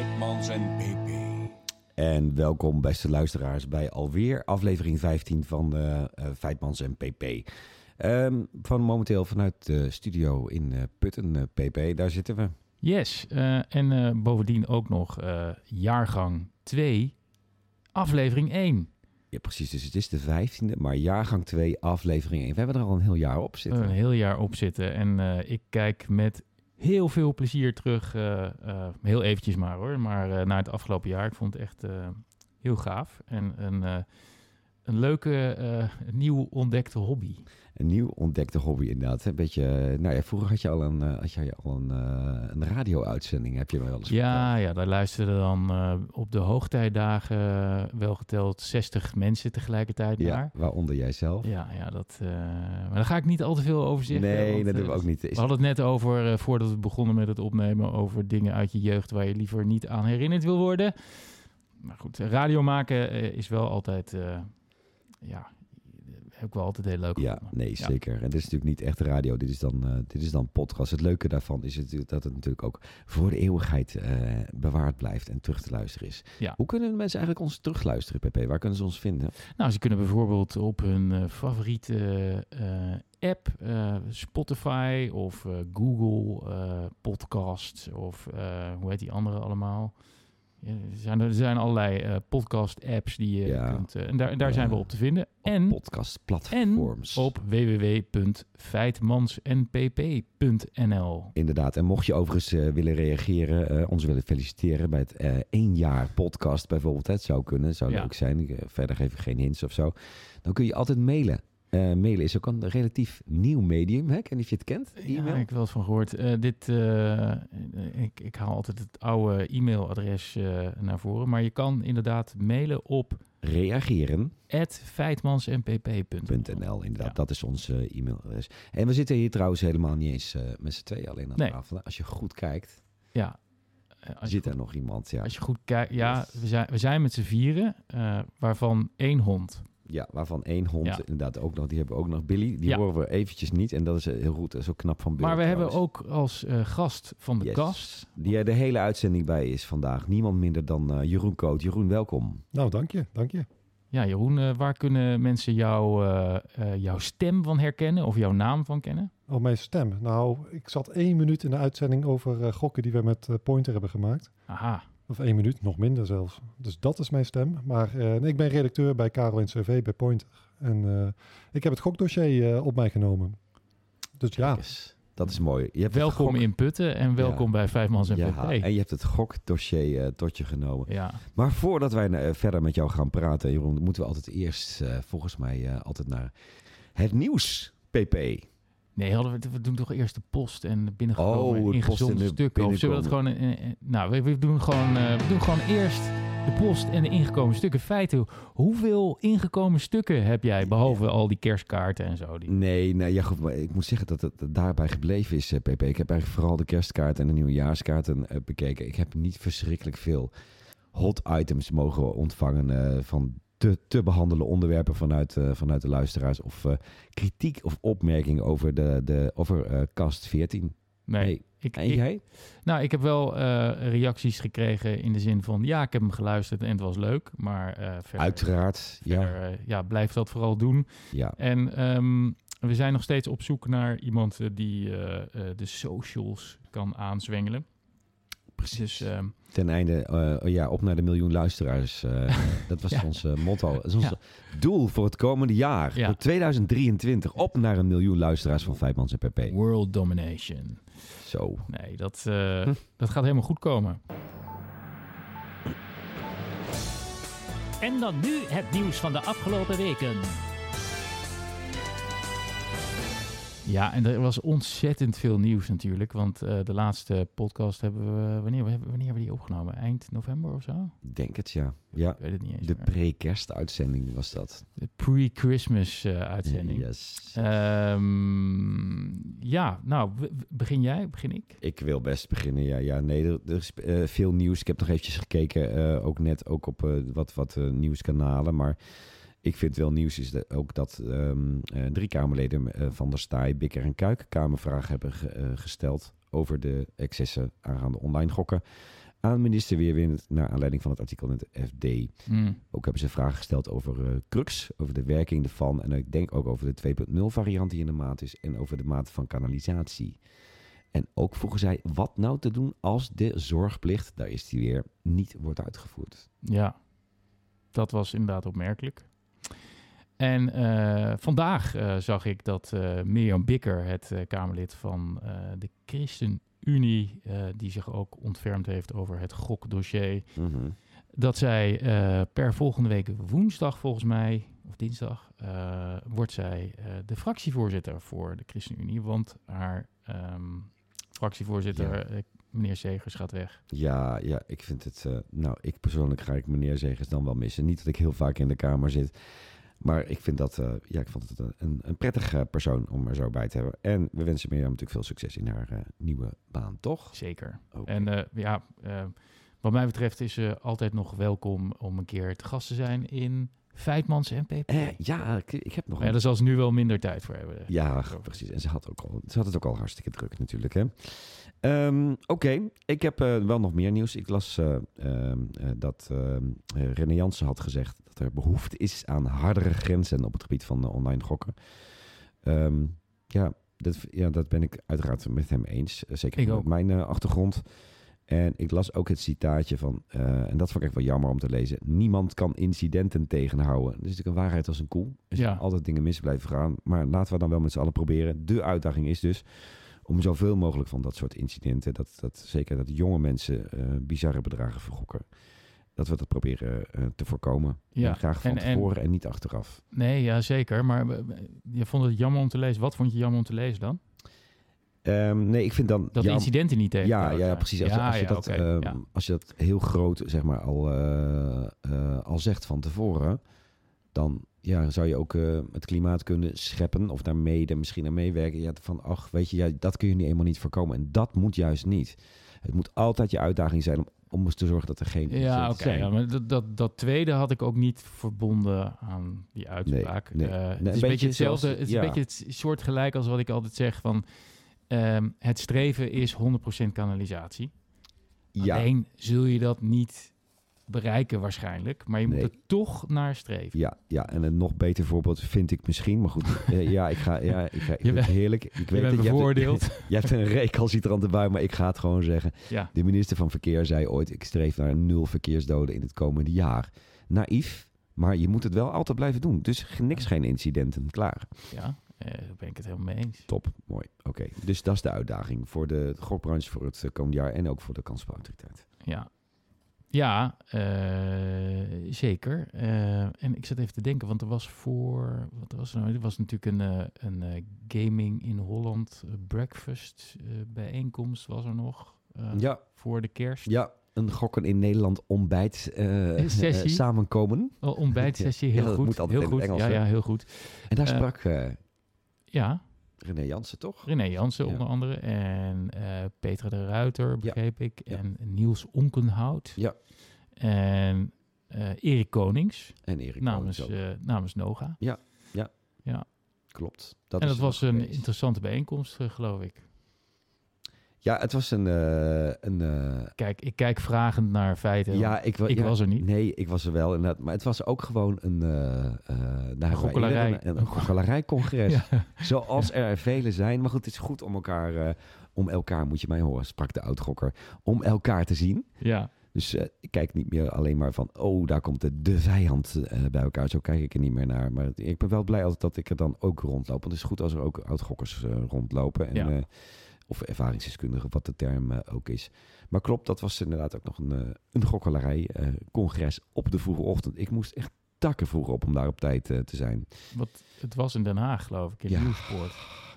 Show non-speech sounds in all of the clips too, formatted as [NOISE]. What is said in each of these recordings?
Feitmans en PP. En welkom beste luisteraars bij alweer aflevering 15 van uh, Feitmans en PP. Um, van momenteel vanuit de studio in uh, Putten, PP, daar zitten we. Yes, en bovendien ook nog jaargang 2, aflevering 1. Ja, precies. Dus het is de vijftiende, maar jaargang 2, aflevering 1. We hebben er al een heel jaar op zitten. Een heel jaar op zitten. En uh, ik kijk met heel veel plezier terug. Uh, uh, heel eventjes maar hoor. Maar naar het afgelopen jaar. Ik vond het echt heel gaaf. En een, een leuke, nieuw ontdekte hobby een nieuw ontdekte hobby inderdaad. Een beetje, nou ja, vroeger had je al een, had je al een, uh, een radio-uitzending, heb je wel eens Ja, ja, daar luisterden dan uh, op de hoogtijdagen wel geteld 60 mensen tegelijkertijd ja, naar. waaronder jij zelf. Ja, ja dat, uh, maar daar ga ik niet al te veel over zeggen. Nee, want, dat doen we ook niet. We hadden het net over, voordat we begonnen met het opnemen, over dingen uit je jeugd waar je liever niet aan herinnerd wil worden. Maar goed, radio maken is wel altijd, ja, heb ik wel altijd heel leuk Ja, nee, zeker. En dit is natuurlijk niet echt radio. Dit is dan, uh, dit is dan podcast. Het leuke daarvan is het, dat het natuurlijk ook voor de eeuwigheid uh, bewaard blijft en terug te luisteren is. Ja. Hoe kunnen mensen eigenlijk ons terugluisteren, PP? Waar kunnen ze ons vinden? Nou, ze kunnen bijvoorbeeld op hun uh, favoriete app, Spotify of Google Podcasts of hoe heet die andere allemaal? Ja, er, zijn, er zijn allerlei uh, podcast-apps die je ja. kunt... Uh, en daar, daar ja. zijn we op te vinden. En podcastplatforms. En op www.feitmansnpp.nl Inderdaad. En mocht je overigens uh, willen reageren, ons willen feliciteren bij het één jaar podcast bijvoorbeeld. Het zou kunnen, zou leuk zijn. Ik, verder geef ik geen hints of zo. Dan kun je altijd mailen uh, mailen is ook een relatief nieuw medium. Hè? En of je het kent? E-mail? Ja, ik heb wel eens van gehoord. Uh, dit, uh, ik, ik haal altijd het oude e-mailadres naar voren. Maar je kan inderdaad mailen op... Reageren. feitmansnpp.nl Inderdaad, ja. dat is ons e-mailadres. En we zitten hier trouwens helemaal niet eens met z'n tweeën alleen aan nee. tafel. Als je goed kijkt... Ja, als zit er nog iemand. Ja. Als je goed kijkt, ja, we zijn, we zijn met z'n vieren, waarvan één hond. Ja, waarvan één hond ja. inderdaad ook nog. Die hebben we ook nog. Billy, die ja. horen we eventjes niet. En dat is heel goed. Dat is ook knap van Billy. Maar we trouwens. hebben ook als uh, gast van de yes. kast... Die er de hele uitzending bij is vandaag. Niemand minder dan uh, Jeroen Koot. Jeroen, welkom. Nou, dank je. Dank je. Ja, Jeroen, uh, waar kunnen mensen jou, jouw stem van herkennen? Of jouw naam van kennen? Oh, mijn stem? Nou, ik zat één minuut in de uitzending over gokken die we met Pointer hebben gemaakt. Aha. Of één minuut, nog minder zelfs. Dus dat is mijn stem. Maar uh, nee, ik ben redacteur bij Karel CV bij Pointer. En uh, ik heb het gokdossier uh, op mij genomen. Dus ja. Eens, dat is mooi. Je hebt welkom gok... in Putten en welkom ja. bij Vijfmans en ja, PP. En je hebt het gokdossier tot je genomen. Ja. Maar voordat wij verder met jou gaan praten, Jeroen, moeten we altijd eerst, volgens mij, altijd naar het nieuws, PP. Nee, hadden we, we doen toch eerst de post en binnengekomen oh, ingezonde stukken. Of zullen we dat gewoon... Uh, nou, we, we, doen gewoon, uh, we doen gewoon eerst de post en de ingekomen stukken. Feiten, hoeveel ingekomen stukken heb jij, behalve al die kerstkaarten en zo? Die... Nee, nee ja, goed, maar ik moet zeggen dat het daarbij gebleven is, PP. Ik heb eigenlijk vooral de kerstkaarten en de nieuwjaarskaarten bekeken. Ik heb niet verschrikkelijk veel hot items mogen ontvangen van te, te behandelen onderwerpen vanuit, uh, vanuit de luisteraars. Of uh, kritiek of opmerkingen over, de, de, over uh, kast 14. Nee. nee. Ik, en jij? Ik, nou, ik heb wel reacties gekregen in de zin van... ja, ik heb hem geluisterd en het was leuk. Maar verder, Uiteraard, verder, ja. ja. Blijf dat vooral doen. Ja. En um, we zijn nog steeds op zoek naar iemand die de socials kan aanzwengelen. Precies. Dus, uh, Ten einde, uh, ja, op naar de miljoen luisteraars. Uh, [LAUGHS] dat was ja. ons motto. Dat is ons ja. doel voor het komende jaar. Ja. Voor 2023. Op naar een miljoen luisteraars van Vijfmans en PP. World domination. Zo. Nee, dat, hm. dat gaat helemaal goed komen. En dan nu het nieuws van de afgelopen weken. Ja, en er was ontzettend veel nieuws natuurlijk. Want uh, de laatste podcast hebben we... Wanneer, wanneer hebben we die opgenomen? Eind november of zo? Denk het, ja. ja. Ik weet het niet eens. De pre-kerst-uitzending was dat. De pre-Christmas-uitzending. Uh, yes. Um, ja, nou, begin jij? Begin ik? Ik wil best beginnen, ja. ja nee, er, er is uh, veel nieuws. Ik heb nog eventjes gekeken, ook net ook op wat, wat nieuwskanalen. Maar... Ik vind wel nieuws is dat ook dat um, uh, drie Kamerleden uh, van der Staaij, Bikker en Kuik Kamervragen hebben ge, uh, gesteld over de excessen aangaande online gokken. aan minister Weerwind... naar aanleiding van het artikel in het FD. Mm. Ook hebben ze vragen gesteld over eh crux, over de werking ervan... en ik denk ook over de 2.0 variant die in de maat is... en over de mate van kanalisatie. En ook vroegen zij wat nou te doen als de zorgplicht... daar is die weer, niet wordt uitgevoerd. Ja, dat was inderdaad opmerkelijk. En eh, vandaag eh, zag ik dat eh Mirjam Bikker, het Kamerlid van de ChristenUnie, die zich ook ontfermd heeft over het gokdossier, Mhm. dat zij per volgende week woensdag volgens mij, of dinsdag, wordt zij de fractievoorzitter voor de ChristenUnie. Want haar ehm, fractievoorzitter, Ja. Eh, meneer Segers, gaat weg. Ja, ja, ik vind het... eh, nou, ik persoonlijk ga ik meneer Zegers dan wel missen. Niet dat ik heel vaak in de Kamer zit... Maar ik vind dat, eh, ja, ik vond het een, een, prettige persoon om er zo bij te hebben. En we wensen Mirjam natuurlijk veel succes in haar eh, nieuwe baan, toch? Zeker. En eh, ja, eh, wat mij betreft is ze altijd nog welkom om een keer te gast te zijn in Feitmans en PP. Eh, ja, ik, ik heb nog Maar ja, daar zal ze nu wel minder tijd voor hebben. Ja, precies. En ze had, ook al, ze had het ook al hartstikke druk natuurlijk. hè. Ehm, Oké, ik heb eh, wel nog meer nieuws. Ik las eh, ehm, eh, dat ehm eh, René Jansen had gezegd dat er behoefte is aan hardere grenzen op het gebied van online gokken. Ja, dat, ja, dat ben ik uiteraard met hem eens. Zeker met mijn achtergrond. En ik las ook het citaatje van, en dat vond ik echt wel jammer om te lezen. Niemand kan incidenten tegenhouden. Dat is natuurlijk een waarheid als een koe. Er Ja. zijn altijd dingen mis blijven gaan. Maar laten we dan wel met z'n allen proberen. De uitdaging is dus om zoveel mogelijk van dat soort incidenten, dat, dat zeker dat jonge mensen eh, bizarre bedragen vergokken, dat we dat proberen eh, te voorkomen. Ja, En graag van en- en- tevoren en, niet achteraf. Nee, ja, zeker. Maar eh, je vond het jammer om te lezen. Wat vond je jammer om te lezen dan? Ehm, nee, ik vind dan... Dat ja, incidenten niet tegen. Ja, ja, precies. Als, ja, als, je dat, ehm, als je dat heel groot zeg maar, al, al zegt van tevoren, dan ja, zou je ook eh, het klimaat kunnen scheppen of daar mede misschien aan meewerken. Ja, van, ach, weet je, ja, dat kun je niet eenmaal niet voorkomen. En dat moet juist niet. Het moet altijd je uitdaging zijn om, om te zorgen dat er geen Ja, oké. ja, maar dat, dat, dat tweede had ik ook niet verbonden aan die uitspraak. nee. Eh, het een is een beetje hetzelfde. het is ja. een beetje het soortgelijk als wat ik altijd zeg van... ehm, het streven is 100% kanalisatie. ja, Alleen zul je dat niet bereiken waarschijnlijk. Maar je moet er toch naar streven. ja, ja, en een nog beter voorbeeld vind ik misschien. Maar goed, [LAUGHS] eh, ja, ik ga, ja, ik ga, ik Je bent- heerlijk. Ik weet Je bent dat jij hebt- bevoordeeld. Jij hebt een [LAUGHS] recalcitrante bui, maar ik ga het gewoon zeggen. ja. De minister van Verkeer zei ooit: Ik streef naar nul verkeersdoden in het komende jaar. Naïef, maar je moet het wel altijd blijven doen. Dus niks, geen incidenten. Klaar. ja, eh, daar ben ik het helemaal mee eens. Top, mooi. Oké, dus dat is de uitdaging voor de gokbranche voor het eh, komende jaar en ook voor de kansspelautoriteit. Ja, ja eh, zeker. Eh, en ik zat even te denken, want er was voor... Wat was er nou? Er was natuurlijk een, eh, een Gaming in Holland breakfast bijeenkomst was er nog. Ja, Voor de kerst. ja. Een gokken in Nederland ontbijt sessie. samenkomen. Oh, ontbijtsessie, Ja, heel dat goed. moet altijd heel goed. Engels, ja, ja, heel goed. En daar Eh, sprak Ja, René Jansen, toch? René Jansen Ja. onder andere. En eh, Petra de Ruiter, begreep ik. Ja. En Niels Onkenhout. Ja. En eh, Erik Konings En Erik namens, Konings eh, namens Noga. Klopt. en dat is er was een geweest. interessante bijeenkomst, geloof ik. Ja, het was een... eh, een eh, Kijk, ik kijk vragend naar feiten. ja, ik, wa- ik ja, was er niet. Nee, ik was er wel inderdaad. Maar het was ook gewoon een... wij gokkelarij. Een, een gokkelarijcongres. [LAUGHS] Ja. Zoals er vele zijn. Maar goed, het is goed om elkaar... om elkaar, moet je mij horen, sprak de oud-gokker. Om elkaar te zien. ja, Dus ik kijk niet meer alleen maar van... Oh, daar komt de, de vijand bij elkaar. Zo kijk ik er niet meer naar. Maar ik ben wel blij altijd dat ik er dan ook rondloop. Want het is goed als er ook oud-gokkers rondlopen. En, Ja. Eh, of ervaringsdeskundigen, wat de term eh, ook is. Maar klopt, dat was inderdaad ook nog een, eh een gokkelarij-congres op de vroege ochtend. Ik moest echt takken vroeg op om daar op tijd eh, te zijn. wat, het was in Den Haag, geloof ik, in Ja. Nieuwspoort.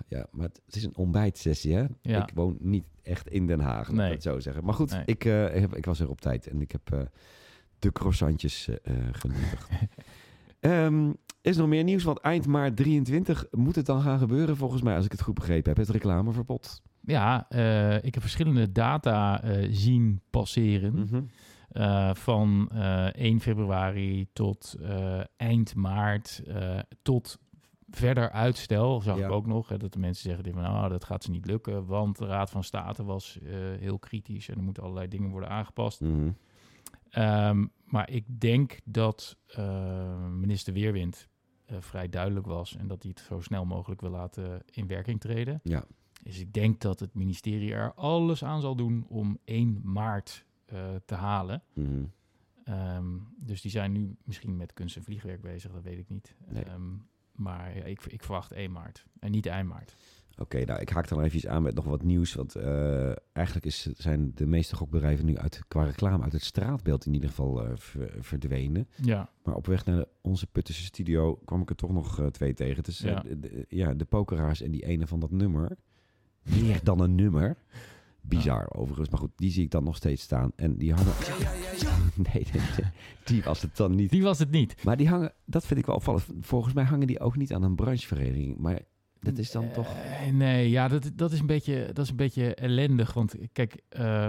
Ja, maar het, is een ontbijtsessie, hè? Ja. Ik woon niet echt in Den Haag, Nee. het zo zeggen. Maar goed, Nee. ik, eh, heb, ik was er op tijd en ik heb eh, de croissantjes eh eh, genuttigd. [LAUGHS] Ehm, is er nog meer nieuws? Want eind maart 23 moet het dan gaan gebeuren, volgens mij, als ik het goed begrepen heb. Het reclameverbod. Ja, eh, ik heb verschillende data eh, zien passeren. Mhm. Eh, van eh, 1 februari tot eind maart, tot verder uitstel, zag Ja. ik ook nog. Hè, dat de mensen zeggen van, nou, dat gaat ze niet lukken. Want de Raad van State was heel kritisch en er moeten allerlei dingen worden aangepast. Mhm. Ehm, maar ik denk dat minister Weerwind vrij duidelijk was en dat hij het zo snel mogelijk wil laten in werking treden. Ja. Dus ik denk dat het ministerie er alles aan zal doen om 1 maart eh, te halen. Mhm. Ehm, dus die zijn nu misschien met kunst en vliegwerk bezig, dat weet ik niet. Nee. Ehm, maar ja, ik, ik verwacht 1 maart en niet eind maart. Oké, nou, ik haak dan even iets aan met nog wat nieuws. Want eh, eigenlijk is, zijn de meeste gokbedrijven nu uit, qua reclame uit het straatbeeld in ieder geval eh, ver- verdwenen. Ja, Maar op weg naar onze Puttense studio kwam ik er toch nog twee tegen. Ja. de, de- ja, de pokeraars en die ene van dat nummer. Meer dan een nummer. Bizar overigens, maar goed, die zie ik dan nog steeds staan. En die hangen... [LAUGHS] Nee, nee, nee, die was het dan niet. die was het niet. Maar die hangen, dat vind ik wel opvallend. Volgens mij hangen die ook niet aan een branchevereniging. Maar dat is dan toch... Eh, nee, ja, dat, dat, is een beetje, dat is een beetje ellendig. Want kijk, eh,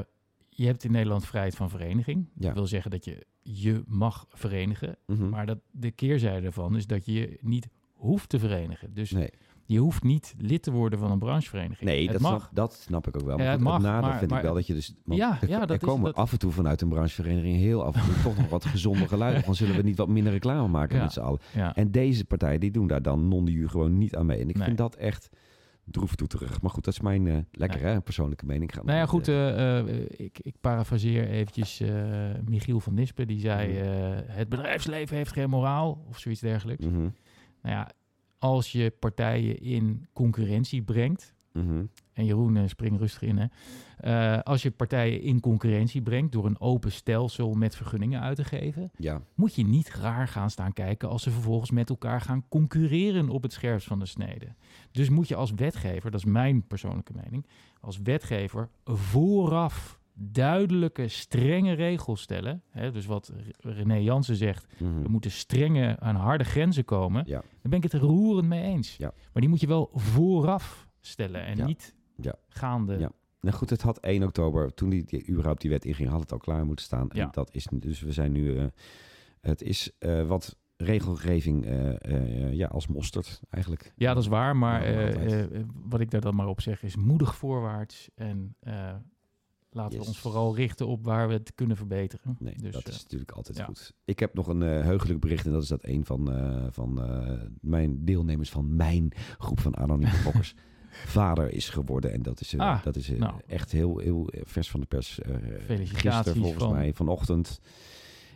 je hebt in Nederland vrijheid van vereniging. Ja. Dat wil zeggen dat je je mag verenigen. Mhm. Maar dat, de keerzijde daarvan is dat je je niet hoeft te verenigen. Dus Nee, je hoeft niet lid te worden van een branchevereniging. nee het dat, mag. snap, dat snap ik ook wel. Ja, Maar het mag, nadeel maar- vind maar- ik wel dat je dus... Ja, er, ja, dat komen dat- af en toe vanuit een branchevereniging heel af en toe toch nog wat gezonde geluiden. Dan zullen we niet wat minder reclame maken Ja. met z'n allen. Ja. En deze partijen die doen daar dan non gewoon niet aan mee. En ik Nee. vind dat echt droeftoeterig. Maar goed, dat is mijn eh lekker Nee. hè, persoonlijke mening. Ik ga Nou ja, goed, eh, eh, ik, ik parafraseer eventjes Michiel van Nispen. Die zei, Mhm. het bedrijfsleven heeft geen moraal of zoiets dergelijks. mhm, Nou ja, als je partijen in concurrentie brengt... mhm. En Jeroen, eh, spring rustig in. Hè. Eh, als je partijen in concurrentie brengt door een open stelsel met vergunningen uit te geven, Ja, moet je niet raar gaan staan kijken als ze vervolgens met elkaar gaan concurreren op het scherpst van de snede. Dus moet je als wetgever, dat is mijn persoonlijke mening, als wetgever vooraf duidelijke, strenge regels stellen. Hè, dus wat René Jansen zegt, mhm. er moeten strenge en harde grenzen komen. Ja. Dan ben ik het er roerend mee eens. Ja. Maar die moet je wel vooraf stellen en Ja. niet Ja. gaande. Ja. Nou goed, het had 1 oktober, toen die, die überhaupt die wet inging, had het al klaar moeten staan. En Ja. dat is, dus we zijn nu, eh, het is eh, wat regelgeving eh, ja, als mosterd eigenlijk. Ja, dat is waar. Maar wat ik daar dan maar op zeg is moedig voorwaarts. En laten Yes. we ons vooral richten op waar we het kunnen verbeteren. Nee, Dus, dat eh, is natuurlijk altijd ja. goed. Ik heb nog een eh, heugelijk bericht en dat is dat een van, eh, van eh, mijn deelnemers van mijn groep van anonieme [LAUGHS] gokkers vader is geworden. En dat is, eh, Ah, dat is eh, nou. echt heel, heel eh, vers van de pers. eh gisteren volgens van- mij, vanochtend.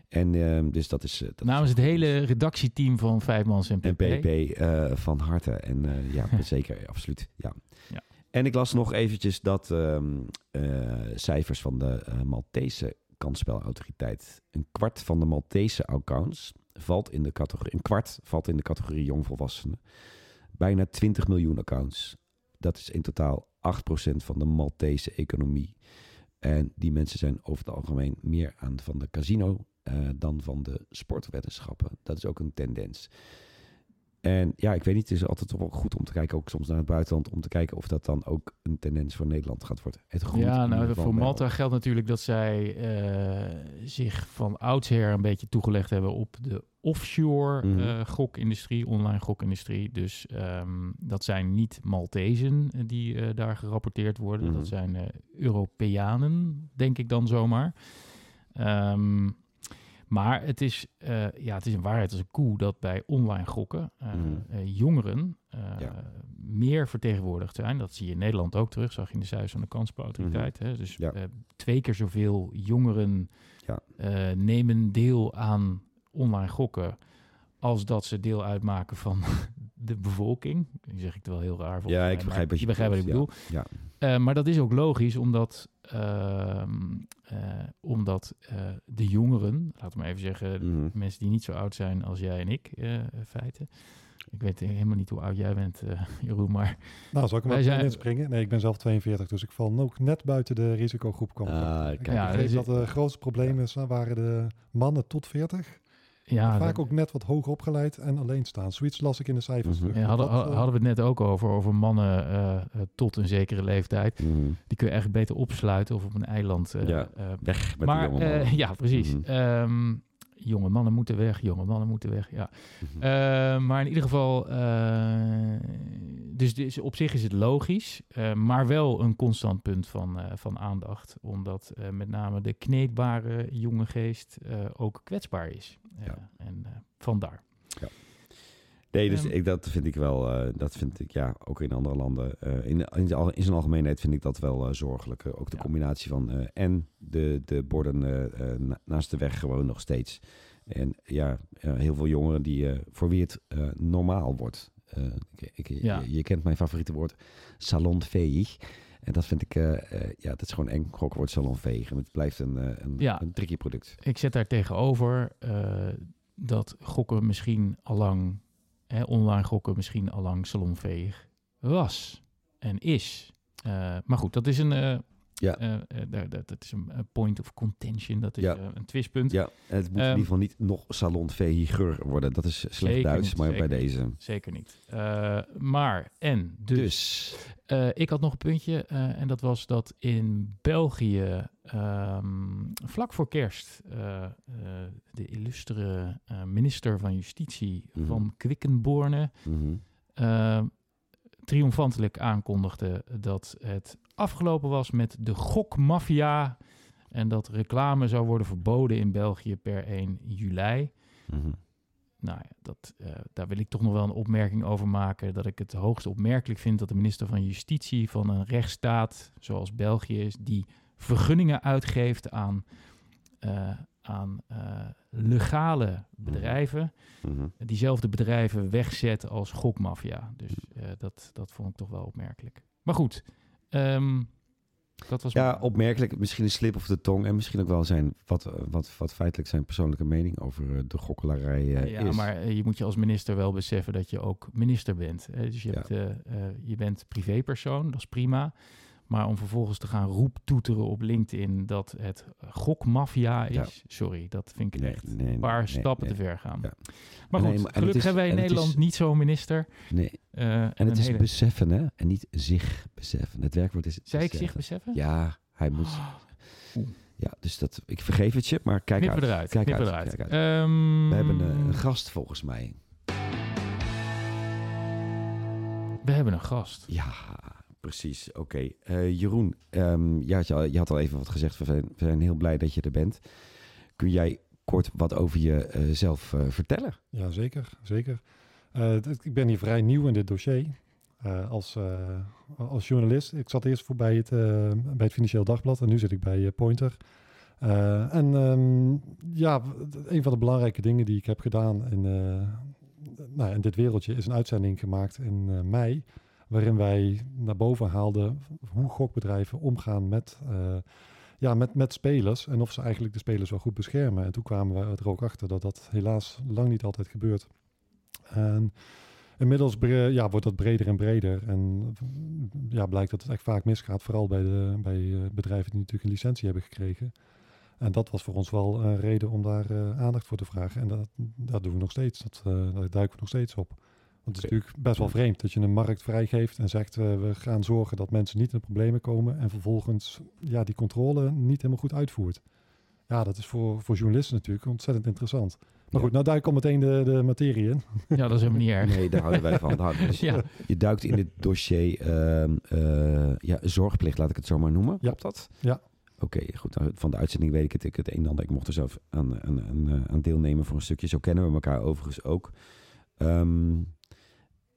En ehm, dus dat is... eh, dat is Namens het goed. hele redactieteam van Vijfmans en En PP. PP eh, van harte. En eh, ja, [LAUGHS] zeker, absoluut. Ja. Ja. En ik las nog eventjes dat ehm, eh, cijfers van de eh, Maltese kansspelautoriteit. Een kwart van de Maltese accounts valt in de categorie. Een kwart valt in de categorie jongvolwassenen. Bijna 20 miljoen accounts. Dat is in totaal 8% van de Maltese economie. En die mensen zijn over het algemeen meer aan van de casino eh, dan van de sportweddenschappen. Dat is ook een tendens. En ja, ik weet niet, het is altijd wel goed om te kijken, ook soms naar het buitenland, om te kijken of dat dan ook een tendens voor Nederland gaat worden. Het Ja, nou, voor. Malta geldt natuurlijk dat zij eh, zich van oudsher een beetje toegelegd hebben op de offshore Mhm. eh, gokindustrie, online gokindustrie. Dus ehm, dat zijn niet Maltezen eh, die daar gerapporteerd worden. Mhm. Dat zijn eh, Europeanen, denk ik dan zomaar. Ehm, maar het is, eh, ja, het is een waarheid als een koe dat bij online gokken eh, Mhm. eh, jongeren Ja. meer vertegenwoordigd zijn. Dat zie je in Nederland ook terug, zag je in de cijfers van de kansspelautoriteit. hè. Dus Ja. twee keer zoveel jongeren Ja. nemen deel aan online gokken als dat ze deel uitmaken van [LAUGHS] de bevolking. Die zeg ik het wel heel raar Ja, ik begrijp wat je, begrijpt wat ik bedoel. Ja. Maar dat is ook logisch, omdat, omdat eh, de jongeren, laten we maar even zeggen, Mhm. mensen die niet zo oud zijn als jij en ik, eh feiten. Ik weet helemaal niet hoe oud jij bent, eh, [LAUGHS] Jeroen, maar Nou, zal ik maar zijn- in springen? Nee, ik ben zelf 42, dus ik val ook net buiten de risicogroep. Komen. Ah, ik. Ja, begreep dus- dat de grootste problemen is, waren de mannen tot 40. Ja, vaak dat- ook net wat hoger opgeleid en alleen staan. Zoiets las ik in de cijfers Mhm. ja, hadden, Dat, eh, hadden we het net ook over, over mannen eh, eh, tot een zekere leeftijd. Mhm. Die kun je eigenlijk beter opsluiten of op een eiland. Ja, Weg met maar eh, ja, precies. Mhm. Ehm, jonge mannen moeten weg, jonge mannen moeten weg, ja. Mhm. Eh, maar in ieder geval, eh, dus, dus op zich is het logisch, eh, maar wel een constant punt van, van aandacht. Omdat met name de kneedbare jonge geest ook kwetsbaar is. Ja. En vandaar. Nee, dus ik, dat vind ik wel, eh, dat vind ik ja, ook in andere landen. eh, in, in, in zijn algemeenheid vind ik dat wel eh, zorgelijk. Ook de Ja. combinatie van en de, de borden na- naast de weg gewoon nog steeds. En ja, heel veel jongeren die, voor wie het normaal wordt. Ik, ik- Ja. je, je kent mijn favoriete woord, salonveeg. En dat vind ik, ja, dat is gewoon eng. Gokken wordt salonveeg. En het blijft een, een, Ja. een tricky product. Ik zet daar tegenover dat gokken misschien allang, online gokken misschien allang salonveeg was en is. Eh, maar goed, dat is een, eh, Ja. eh, eh, daar- dat, dat is een, point of contention, dat is Ja. eh, een twistpunt. Ja, en het moet in Ehm, ieder geval niet nog salonvehiger worden. Dat is slecht Duits, niet, maar bij niet. deze. Zeker niet. Maar, en, dus, Dus, ik had nog een puntje en dat was dat in België ehm, vlak voor kerst de illustere minister van Justitie Mhm. van Quickenborne eh, triomfantelijk aankondigde dat het afgelopen was met de gokmafia en dat reclame zou worden verboden in België per 1 juli. Mhm. Nou ja, dat, eh, daar wil ik toch nog wel een opmerking over maken. Dat ik het hoogst opmerkelijk vind dat de minister van Justitie van een rechtsstaat zoals België is, die vergunningen uitgeeft aan, eh, aan eh, legale bedrijven, Mhm. diezelfde bedrijven wegzet als gokmafia. Dus dat, dat vond ik toch wel opmerkelijk. Maar goed, ehm, dat was Ja, opmerkelijk. Misschien een slip of de tong. En misschien ook wel zijn, wat, eh, wat, wat feitelijk zijn persoonlijke mening over eh, de gokkelarij eh, ja, is. maar je moet je als minister wel beseffen dat je ook minister bent. Hè? Dus je, hebt, eh, je bent privépersoon, dat is prima. Maar om vervolgens te gaan roeptoeteren op LinkedIn dat het gokmafia is, Ja. sorry, dat vind ik Nee, echt nee, een paar nee, stappen te ver gaan. Ja. Maar goed, maar- gelukkig is- hebben wij in is- Nederland niet zo'n minister. Nee. eh, En het is hele- beseffen, hè? En niet zich beseffen. Het werkwoord is Zei ik zich beseffen. Ja, hij moet... [GASPS] Ja, dus dat, ik vergeef het je, maar kijk Knippen uit. eruit. Kijk knippen uit, eruit. kijk Ehm, We hebben een gast volgens mij. we hebben een gast. Ja, precies. Oké. Eh, Jeroen, ehm, je, had, je, had al even wat gezegd. We zijn, heel blij dat je er bent. Kun jij kort wat over jezelf eh vertellen? Ja, zeker. zeker. Eh, ik ben hier vrij nieuw in dit dossier. eh, als, eh, als journalist. Ik zat eerst voor bij het, eh, bij het Financieel Dagblad en nu zit ik bij eh, Pointer. Eh, en ehm, ja, een van de belangrijke dingen die ik heb gedaan in, eh, nou, in dit wereldje is een uitzending gemaakt in eh, mei. Waarin wij naar boven haalden hoe gokbedrijven omgaan met, eh, ja, met, met spelers. En of ze eigenlijk de spelers wel goed beschermen. En toen kwamen we er ook achter dat dat helaas lang niet altijd gebeurt. En inmiddels ja, wordt dat breder en breder. En ja, blijkt dat het echt vaak misgaat. Vooral bij, de, bij eh, bedrijven die natuurlijk een licentie hebben gekregen. En dat was voor ons wel een reden om daar eh, aandacht voor te vragen. En dat, dat doen we nog steeds. Dat, daar duiken we nog steeds op. Want het is natuurlijk best wel vreemd dat je een markt vrijgeeft en zegt we gaan zorgen dat mensen niet in de problemen komen. En vervolgens ja, die controle niet helemaal goed uitvoert. Ja, dat is voor, voor journalisten natuurlijk ontzettend interessant. Maar Ja. goed, nou duik ik al meteen de, de materie in. Ja, dat is helemaal niet erg. Nee, daar houden wij van. [LAUGHS] Houden dus Ja. Je duikt in het dossier ehm, eh, ja, zorgplicht, laat ik het zo maar noemen. Ja. Klopt dat? Ja. Oké, goed. Nou, van de uitzending weet ik het, ik het een en ander. Ik mocht er zelf aan, aan, aan, eh, aan deelnemen voor een stukje. Zo kennen we elkaar overigens ook. Ehm,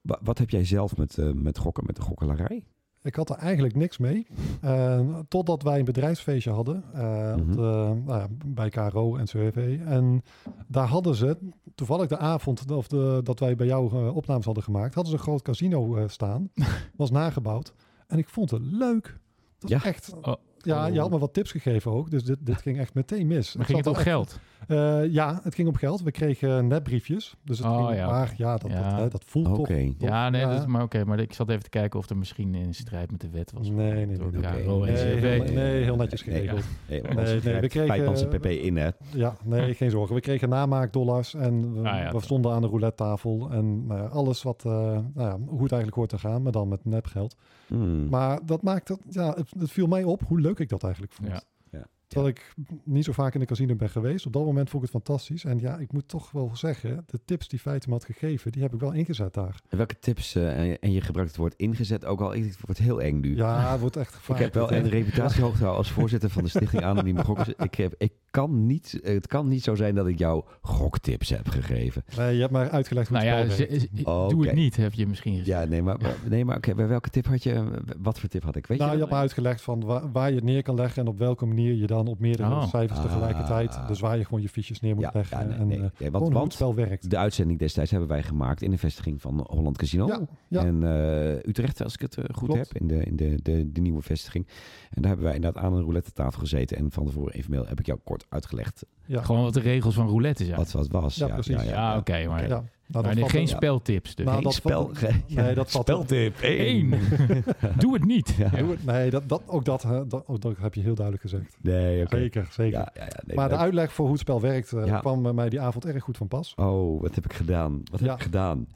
wat heb jij zelf met, eh, met gokken, met de gokkelarij? Ik had er eigenlijk niks mee. Eh, totdat wij een bedrijfsfeestje hadden eh, op Mhm. de, nou ja, bij KRO en CWV. En daar hadden ze, toevallig de avond of de, dat wij bij jou eh, opnames hadden gemaakt, hadden ze een groot casino eh, staan. [LAUGHS] Was nagebouwd. En ik vond het leuk. Dat Ja. echt... Oh. Ja, je had me wat tips gegeven ook. Dus dit, dit ging echt meteen mis. Maar Ik ging het om echt- geld? Eh, ja, het ging om geld. We kregen netbriefjes. Dus het Oh, ging ja, maar ja, dat, Ja. Dat, hè, dat voelt toch... toch- Ja, nee, ja. Dat, maar oké. maar ik zat even te kijken of er misschien in strijd met de wet was. Nee, nee, nee. Nee. heel- nee, heel netjes geregeld. Nee, Nee, nee, nee, we kregen- pp in, hè? Ja, nee, geen zorgen. We kregen namaakdollars en we, Ah, ja, we stonden aan de roulette tafel. En nou ja, alles wat, eh, nou ja, hoe het eigenlijk hoort te gaan, maar dan met nepgeld. Hmm. Maar dat maakt het, ja, het, het viel mij op hoe leuk ik dat eigenlijk vond. Ja. Ja. Terwijl ik niet zo vaak in de casino ben geweest. Op dat moment vond ik het fantastisch. En ja, ik moet toch wel zeggen, de tips die Feiten me had gegeven, die heb ik wel ingezet daar. En welke tips, eh, en, je- gebruikt het woord ingezet ook al, het wordt heel eng nu. Ja, het wordt echt Ik gevaarlijk. heb wel een reputatie hoog gehouden als voorzitter van de Stichting Anoniem [LAUGHS] Gokkers. Ik, heb, ik kan niet, het kan niet zo zijn dat ik jou goktips heb gegeven. Nee, je hebt maar uitgelegd hoe Nou het ja, ze- Oh, doe het niet, heb je misschien gezegd. Ja, nee, maar, nee, maar oké, bij welke tip had je, wat voor tip had ik? Weet nou, je je dat? hebt me uitgelegd van waar, waar je het neer kan leggen en op welke manier je dan op meerdere Oh. cijfers Ah. tegelijkertijd, dus waar je gewoon je fiches neer moet Ja, leggen ja, nee, en nee, eh, gewoon want, hoe het want spel werkt. de uitzending destijds hebben wij gemaakt in de vestiging van Holland Casino. Ja, ja. En eh, Utrecht, als ik het eh, goed Klopt. heb, in, de, in de, de, de nieuwe vestiging. En daar hebben wij inderdaad aan een roulette tafel gezeten. En van tevoren evenmail heb ik jou kort uitgelegd Ja, Gewoon wat de regels van roulette zijn. wat wat was. Ja, precies. Ja, oké, maar- ja. Nou, maar nee, geen ja. speltips dus. Nou, Geen dat spel, valt- ge- nee, [LAUGHS] dat valt- speltip Eén. [LAUGHS] Doe het niet. Ja. Ja. Doe het- Nee, dat, dat, ook, dat, hè, dat, ook dat heb je heel duidelijk gezegd. Nee, oké. Zeker, zeker. Ja, ja, ja, nee, maar de uitleg voor hoe het spel werkt eh, Ja. kwam bij mij die avond erg goed van pas. Oh, wat heb ik gedaan? Wat heb ik gedaan?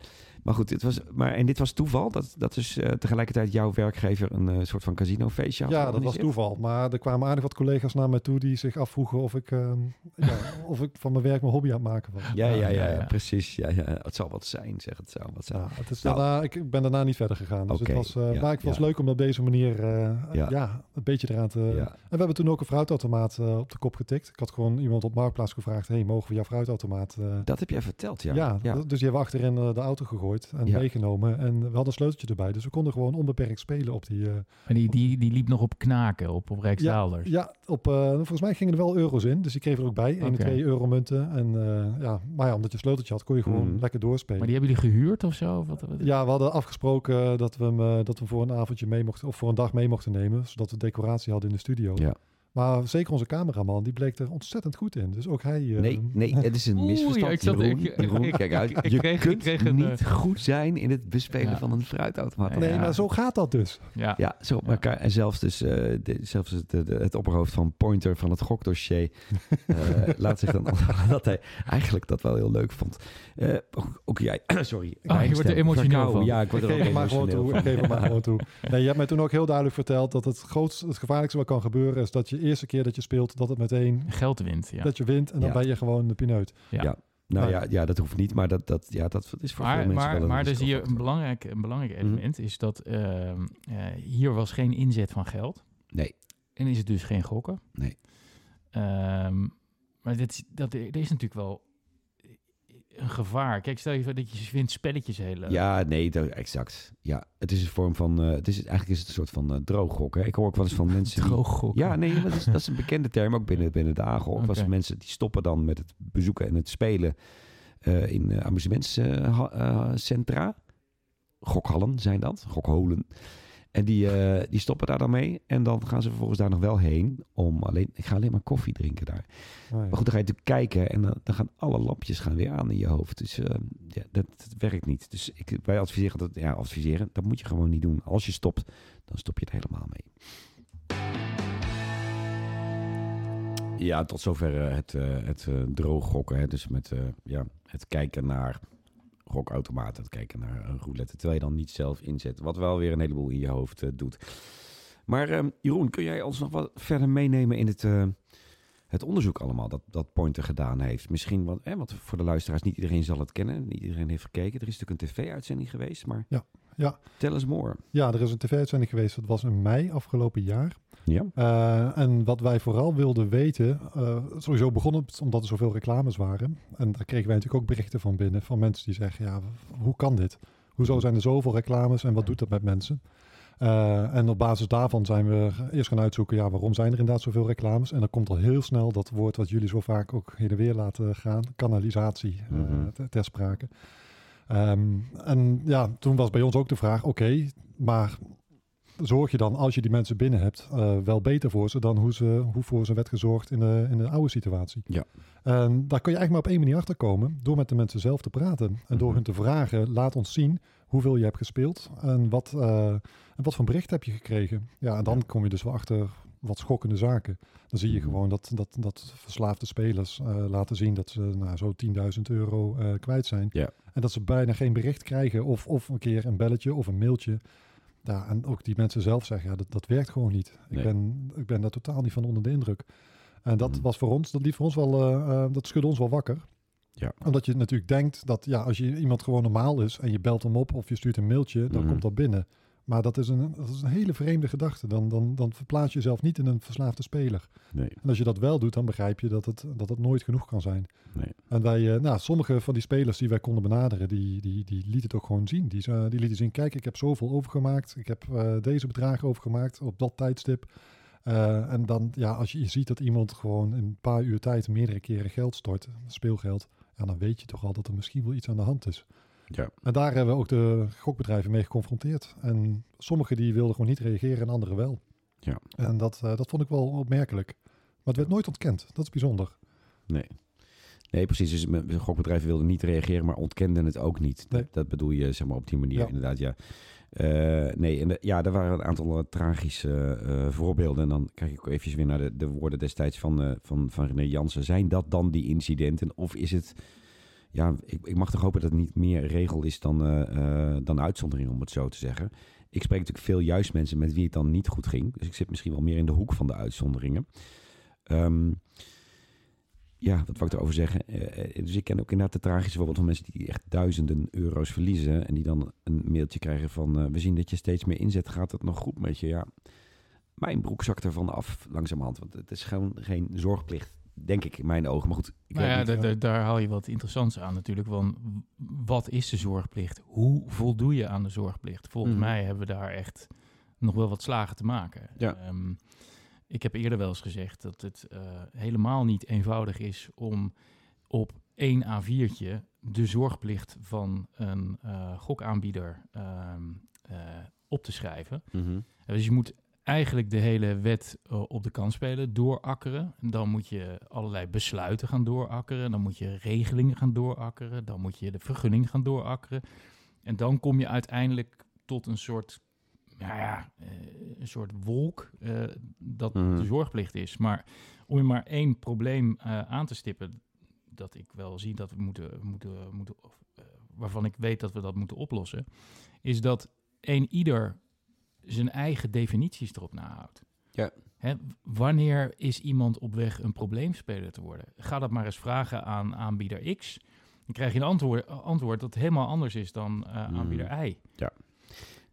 Maar goed, het was, maar, en dit was toeval? Dat, dat dus eh, tegelijkertijd jouw werkgever een eh, soort van casinofeestje had Ja, dat was toeval. Maar er kwamen aardig wat collega's naar mij toe die zich afvroegen of ik, ehm, [LAUGHS] ja, of ik van mijn werk mijn hobby aan het maken was. Ja, ja, ja, Ja, precies. Ja, ja. Het zal wat zijn, zeg. Het zal wat zijn. Ja, het is Nou. daarna, ik ben daarna niet verder gegaan. Dus Oké, het was, eh, ja, maar ik ja. leuk om op deze manier eh, Ja. ja. een beetje eraan te... Ja. En we hebben toen ook een fruitautomaat eh, op de kop getikt. Ik had gewoon iemand op Marktplaats gevraagd, hey, mogen we jouw fruitautomaat... eh, Dat heb jij verteld, ja. ja, ja. dus die hebben we achterin de auto gegooid en Ja. meegenomen. En we hadden een sleuteltje erbij. Dus we konden gewoon onbeperkt spelen op die... eh, Maar die, die, die liep nog op knaken, op, op Rijksdaalders. Ja, op, eh, volgens mij gingen er wel euro's in. Dus die kregen er ook bij. 1 en Oké. 2 euro munten. En eh, ja, maar ja, omdat je een sleuteltje had, kon je gewoon Mhm. lekker doorspelen. Maar die hebben jullie gehuurd of zo? Wat, wat- Ja, we hadden afgesproken dat we hem eh, dat we voor een avondje mee mochten, of voor een dag mee mochten nemen, zodat we decoratie hadden in de studio. Ja. Maar zeker onze cameraman, die bleek er ontzettend goed in. Dus ook hij. eh, Nee, nee, het is een misverstand. ik zat- Jeroen, ik- Jeroen, ik- kijk uit. ik- je kreeg- ik kunt kreeg een, niet eh, goed zijn in het bespelen Ja. van een fruitautomaat. Nee, Ja. maar zo gaat dat dus. ja. Ja, zo op elkaar. En zelfs, dus, eh, de, zelfs het, de- het opperhoofd van Pointer van het gokdossier [LAUGHS] eh, laat zich dan [LAUGHS] dat hij eigenlijk dat wel heel leuk vond. Eh, ook, ook jij, [CLEARS THROAT] sorry. je wordt er emotioneel van. Ja, ik word er ook geef hem maar gewoon emotioneel toe. Ik van. geef hem maar [LAUGHS] gewoon toe. Nee, je hebt mij toen ook heel duidelijk verteld dat het grootste, het gevaarlijkste wat kan gebeuren is dat je eerste keer dat je speelt, dat het meteen, Geld wint, ja. dat je wint en dan Ja. ben je gewoon de pineut. Nou Maar- ja, ja, dat hoeft niet, maar dat, dat, ja, dat is voor veel Maar, mensen maar, wel een maar zie je een belangrijk, een belangrijk Mhm. element is dat ehm, eh, hier was geen inzet van geld. Nee. En is het dus geen gokken. Nee. Ehm, maar dit, is- dat, er is natuurlijk wel een gevaar. Kijk, stel je voor dat je vindt spelletjes heel leuk. Ja, nee, dat- exact. Ja, het is een vorm van, eh, het is, eigenlijk is het een soort van eh drooggokken. Ik hoor ook wel eens van mensen die... Droog gokken. Ja, nee, dat is, dat is een bekende term ook binnen, binnen de AGO. Ook was mensen die stoppen dan met het bezoeken en het spelen eh, in uh, amusementscentra. Gokhallen zijn dat, gokholen. En die, eh, die stoppen daar dan mee. En dan gaan ze vervolgens daar nog wel heen om alleen... Ik ga alleen maar koffie drinken daar. Oh, ja. Maar goed, dan ga je natuurlijk kijken en dan, dan gaan alle lampjes gaan weer aan in je hoofd. Dus eh, ja, dat, dat werkt niet. Dus ik, wij adviseren dat, ja, adviseren, dat moet je gewoon niet doen. Als je stopt, dan stop je er helemaal mee. Ja, tot zover eh, het, eh, het eh, droog gokken. Hè. Dus met ja, het kijken naar gokautomaten, het kijken naar een roulette. Terwijl je dan niet zelf inzet. Wat wel weer een heleboel in je hoofd eh, doet. Maar eh, Jeroen, kun jij ons nog wat verder meenemen in het, eh, het onderzoek allemaal dat, dat Pointer gedaan heeft? Misschien, wat, hè, want voor de luisteraars, niet iedereen zal het kennen. Niet iedereen heeft gekeken. Er is natuurlijk een tv-uitzending geweest, maar Ja, ja. tell us more. Ja, er is een tv-uitzending geweest. Dat was in mei afgelopen jaar. Ja? Eh, en wat wij vooral wilden weten, eh, sowieso begon het omdat er zoveel reclames waren. En daar kregen wij natuurlijk ook berichten van binnen, van mensen die zeggen, ja, hoe kan dit? Hoezo zijn er zoveel reclames en wat doet dat met mensen? Eh, en op basis daarvan zijn we eerst gaan uitzoeken, ja, waarom zijn er inderdaad zoveel reclames? En dan komt al heel snel dat woord wat jullie zo vaak ook heen en weer laten gaan, kanalisatie, ter- ter sprake. Ehm, en ja, toen was bij ons ook de vraag, oké, maar zorg je dan, als je die mensen binnen hebt, eh, wel beter voor ze dan hoe, ze, hoe voor ze werd gezorgd in de, in de oude situatie. Ja. En daar kun je eigenlijk maar op één manier achter komen, door met de mensen zelf te praten. En door Mhm. hun te vragen, laat ons zien hoeveel je hebt gespeeld en wat, eh, en wat voor bericht heb je gekregen. Ja, en dan Ja. kom je dus wel achter wat schokkende zaken. Dan zie je Mhm. gewoon dat, dat, dat verslaafde spelers eh, laten zien dat ze nou, zo 10.000 euro kwijt zijn. Ja. En dat ze bijna geen bericht krijgen of, of een keer een belletje of een mailtje. Ja, en ook die mensen zelf zeggen, ja, dat, dat werkt gewoon niet. Nee. Ik, ben, ik ben daar totaal niet van onder de indruk. En dat Mhm. was voor ons, dat liet voor ons wel, eh, eh, dat schudde ons wel wakker. Ja. Omdat je natuurlijk denkt dat ja, als je iemand gewoon normaal is en je belt hem op of je stuurt een mailtje, dan Mhm. komt dat binnen. Maar dat is een, dat is een hele vreemde gedachte. Dan, dan, dan verplaats je jezelf niet in een verslaafde speler. Nee, En als je dat wel doet, dan begrijp je dat het, dat het nooit genoeg kan zijn. nee. En wij, eh, nou, sommige van die spelers die wij konden benaderen, die, die, die lieten het ook gewoon zien. Die, ze- die lieten zien, kijk, ik heb zoveel overgemaakt. Ik heb eh, deze bedragen overgemaakt op dat tijdstip. Eh, en dan, ja, als je, je ziet dat iemand gewoon in een paar uur tijd meerdere keren geld stort, speelgeld, ja, dan weet je toch al dat er misschien wel iets aan de hand is. Ja. En daar hebben we ook de gokbedrijven mee geconfronteerd. En sommigen die wilden gewoon niet reageren en anderen wel. Ja. En dat, eh, dat vond ik wel opmerkelijk. Maar het werd nooit ontkend. Dat is bijzonder. Nee. Nee, precies. Dus gokbedrijven wilden niet reageren, maar ontkenden het ook niet. Nee. Dat, bedoel je zeg maar op die manier Ja. inderdaad, ja. Eh, nee, en de- ja, er waren een aantal eh, tragische voorbeelden. En dan kijk ik ook even weer naar de, de woorden destijds van, van, van René Jansen. Zijn dat dan die incidenten? Of is het... Ja, ik, ik mag toch hopen dat het niet meer regel is dan, eh, dan uitzondering, om het zo te zeggen. Ik spreek natuurlijk veel juist mensen met wie het dan niet goed ging. Dus ik zit misschien wel meer in de hoek van de uitzonderingen. Ehm, ja, wat wou ik erover zeggen? Eh, dus ik ken ook inderdaad de tragische voorbeeld van mensen die echt duizenden euro's verliezen. En die dan een mailtje krijgen van, we zien dat je steeds meer inzet, gaat het nog goed met je? Ja, mijn broek zakt ervan af langzamerhand. Want het is gewoon geen zorgplicht, denk ik in mijn ogen. Maar goed, ik Nou ja, niet. daar haal je wat interessants aan natuurlijk. Want wat is de zorgplicht? Hoe voldoe je aan de zorgplicht? Volgens Mhm. mij hebben we daar echt nog wel wat slagen te maken. Ja. Ehm, ik heb eerder wel eens gezegd dat het eh, helemaal niet eenvoudig is om op één A4'tje de zorgplicht van een eh, gokaanbieder ehm, eh, op te schrijven. Mhm. Dus je moet eigenlijk de hele wet eh, op de kant spelen, doorakkeren. Dan moet je allerlei besluiten gaan doorakkeren. Dan moet je regelingen gaan doorakkeren. Dan moet je de vergunning gaan doorakkeren. En dan kom je uiteindelijk tot een soort, nou ja, eh, een soort wolk eh, dat Mhm. de zorgplicht is. Maar om je maar één probleem aan te stippen, dat ik wel zie dat we moeten, moeten, moeten of, waarvan ik weet dat we dat moeten oplossen, is dat een ieder zijn eigen definities erop nahoudt. Ja. Hè, wanneer is iemand op weg een probleemspeler te worden? Ga dat maar eens vragen aan aanbieder X. Dan krijg je een antwoord, antwoord dat helemaal anders is dan Mhm. aanbieder Y.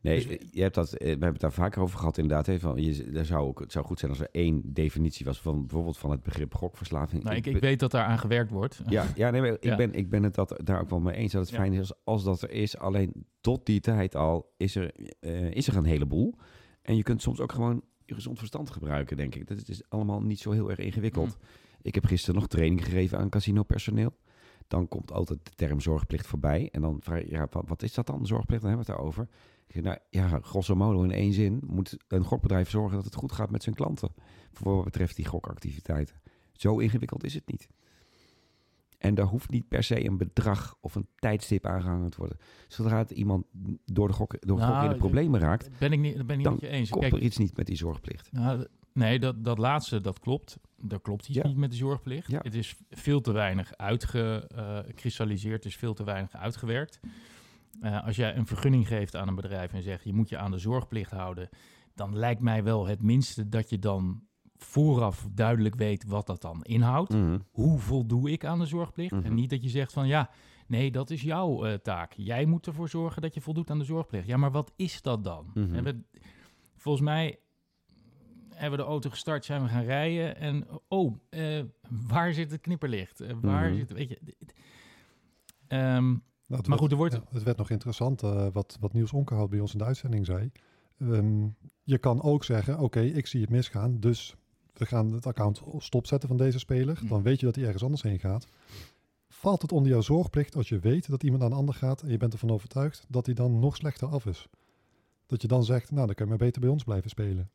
Nee, Dus- je hebt dat, eh, we hebben het daar vaker over gehad inderdaad. Hè, van, je, er zou ook, het zou goed zijn als er één definitie was van bijvoorbeeld van het begrip gokverslaving. Nou, ik, ik weet dat daar aan gewerkt wordt. Ja, [LAUGHS] ja, nee, ik. Ben, ik ben het dat, daar ook wel mee eens dat het Ja. fijn is als, als dat er is. Alleen tot die tijd al is er, eh, is er een heleboel. En je kunt soms ook gewoon je gezond verstand gebruiken, denk ik. Dat is, is allemaal niet zo heel erg ingewikkeld. Ik heb gisteren nog training gegeven aan casinopersoneel. Dan komt altijd de term zorgplicht voorbij. En dan vraag je, ja, wat, wat is dat dan, zorgplicht? Dan hebben we het daarover. Zeg, nou ja, grosso modo in één zin moet een gokbedrijf zorgen dat het goed gaat met zijn klanten. Voor wat betreft die gokactiviteiten. Zo ingewikkeld is het niet. En daar hoeft niet per se een bedrag of een tijdstip aangehangen te worden. Zodra het iemand door de gok, door Nou, gokken in de problemen raakt, Ben ik niet, ben ik niet met je eens. Kijk, er iets niet met die zorgplicht. Nou, nee, dat, dat laatste, dat klopt. Daar klopt iets Ja. niet met de zorgplicht. Ja. Het is veel te weinig uitgekristalliseerd, het is veel te weinig uitgewerkt. Eh, als jij een vergunning geeft aan een bedrijf en zegt je moet je aan de zorgplicht houden, dan lijkt mij wel het minste dat je dan vooraf duidelijk weet wat dat dan inhoudt. Mhm. Hoe voldoe ik aan de zorgplicht? Mhm. En niet dat je zegt van ja, nee, dat is jouw eh, taak. Jij moet ervoor zorgen dat je voldoet aan de zorgplicht. Ja, maar wat is dat dan? Mhm. En we, volgens mij hebben we de auto gestart, zijn we gaan rijden en oh, eh, waar zit het knipperlicht? Waar zit, weet je? Ehm, Nou, het Maar werd- goed, er wordt- ja, het werd nog interessant eh, wat, wat Niels Onkerhout bij ons in de uitzending zei. Ehm, je kan ook zeggen, oké, ik zie het misgaan, dus we gaan het account stopzetten van deze speler. Hm. Dan weet je dat hij ergens anders heen gaat. Valt het onder jouw zorgplicht als je weet dat iemand aan een ander gaat en je bent ervan overtuigd dat hij dan nog slechter af is? Dat je dan zegt, nou dan kun je maar beter bij ons blijven spelen.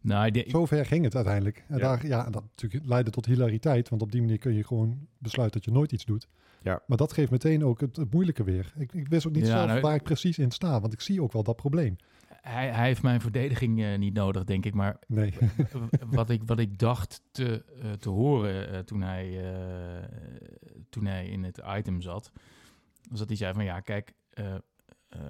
Nou, de- Zover ging het uiteindelijk. En Ja. daar, ja, en dat natuurlijk leidde tot hilariteit, want op die manier kun je gewoon besluiten dat je nooit iets doet. Ja. Maar dat geeft meteen ook het, het moeilijke weer. Ik, ik wist ook niet Ja, zelf nou- waar ik precies in sta, want ik zie ook wel dat probleem. hij, hij heeft mijn verdediging eh, niet nodig, denk ik. Maar Nee. [LAUGHS] wat, ik, wat ik dacht te, eh, te horen eh, toen, hij, eh, toen hij in het item zat, was dat hij zei van ja, kijk, eh, eh,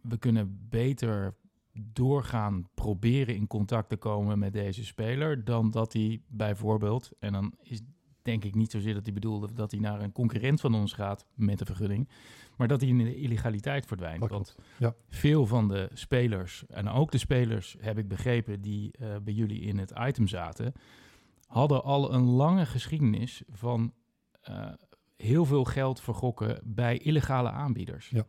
we kunnen beter doorgaan proberen in contact te komen met deze speler, dan dat hij bijvoorbeeld, en dan is denk ik niet zozeer dat hij bedoelde dat hij naar een concurrent van ons gaat met een vergunning, maar dat hij in de illegaliteit verdwijnt. Dat Want. Ja. veel van de spelers, en ook de spelers heb ik begrepen die eh, bij jullie in het item zaten, hadden al een lange geschiedenis van eh, heel veel geld vergokken bij illegale aanbieders. Ja.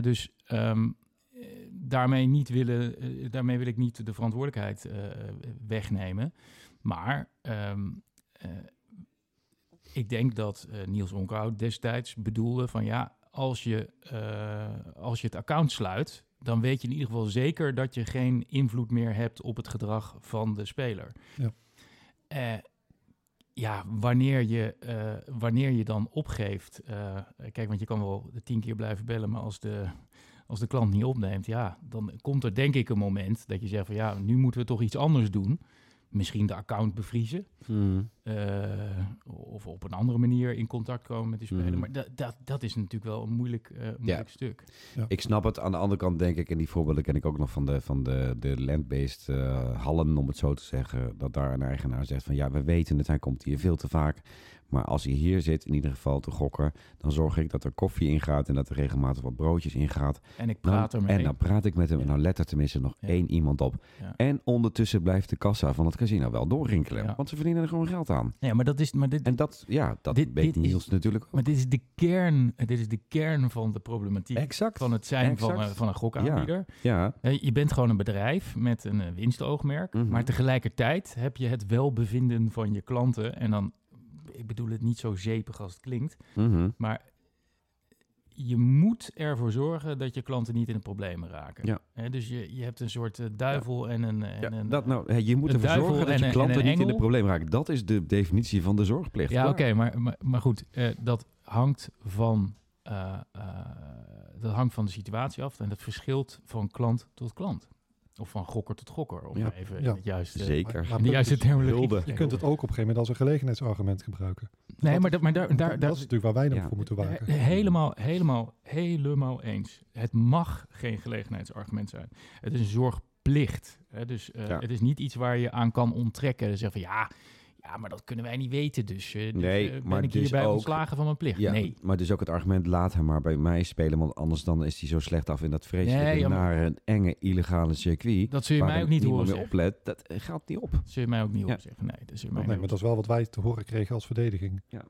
Dus ehm, eh, daarmee, niet willen, eh, daarmee wil ik niet de verantwoordelijkheid eh, wegnemen. Maar ehm, eh, ik denk dat Niels Onkhout destijds bedoelde van ja, als je, als je het account sluit, dan weet je in ieder geval zeker dat je geen invloed meer hebt op het gedrag van de speler. Ja. Eh, ja, wanneer je, wanneer je dan opgeeft. kijk, want je kan wel tien keer blijven bellen, maar als de, als de klant niet opneemt, ja, dan komt er denk ik een moment dat je zegt van ja, nu moeten we toch iets anders doen. Misschien de account bevriezen. Hmm. eh, of op een andere manier in contact komen met die speler. Mhm. Maar dat, dat, dat is natuurlijk wel een moeilijk, eh, moeilijk stuk. Ik snap het. Aan de andere kant denk ik, en die voorbeelden ken ik ook nog van de, van de, de land-based eh, hallen, om het zo te zeggen. Dat daar een eigenaar zegt van ja, we weten het, hij komt hier veel te vaak. Maar als hij hier zit, in ieder geval te gokken, dan zorg ik dat er koffie ingaat en dat er regelmatig wat broodjes ingaat. En ik Nou, praat er en dan praat ik met hem en Ja. dan let er tenminste nog Ja. één iemand op. Ja. En ondertussen blijft de kassa van het casino wel doorrinkelen. Want ze verdienen er gewoon geld aan. Ja, maar dat is, maar dit, En dat, ja, dat Dit- weet dit is- Niels natuurlijk ook. maar dit is de kern, dit is de kern van de problematiek. Exact. Van het zijn van een, van een gokaanbieder. Ja, Eh, Je bent gewoon een bedrijf met een eh, winstoogmerk. Mhm. Maar tegelijkertijd heb je het welbevinden van je klanten. En dan, ik bedoel het niet zo zeepig als het klinkt. mhm. Maar je moet ervoor zorgen dat je klanten niet in de problemen raken. Ja. Dus je, je hebt een soort eh, duivel en een... En Ja, een dat nou, je moet ervoor zorgen dat je klanten niet in de problemen raken. Dat is de definitie van de zorgplicht. Ja, oké, maar, maar, maar goed, eh, dat hangt van... eh, dat hangt van de situatie af en dat verschilt van klant tot klant. Of van gokker tot gokker, om Ja. even Ja. het juiste, Zeker. Maar- maar de juiste terminologie. Je kunt het ook op een gegeven moment als een gelegenheidsargument gebruiken. Nee, Dat- maar, dat, maar daar, daar, dat daar, is natuurlijk waar wij dan Ja. voor moeten waken. He- Helemaal, helemaal, helemaal eens. Het mag geen gelegenheidsargument zijn. Het is een zorgplicht. Hè? Dus eh, Ja. het is niet iets waar je aan kan onttrekken. En zeggen van ja, ja, maar dat kunnen wij niet weten. Dus, eh, dus, Nee, eh, ben maar ik dus hierbij ook- ontslagen van mijn plicht. Ja, Nee. maar dus ook het argument, laat hem maar bij mij spelen, want anders dan is hij zo slecht af in dat vreselijke, Nee, ja, maar- naar een enge, illegale circuit. Dat zul je mij ook niet horen meer zeggen. oplet, dat eh, gaat niet op. Dat zul je mij ook niet Ja. horen zeggen. Nee, dat zul je mij nee, niet maar dat is wel wat wij te horen kregen als verdediging. Ja.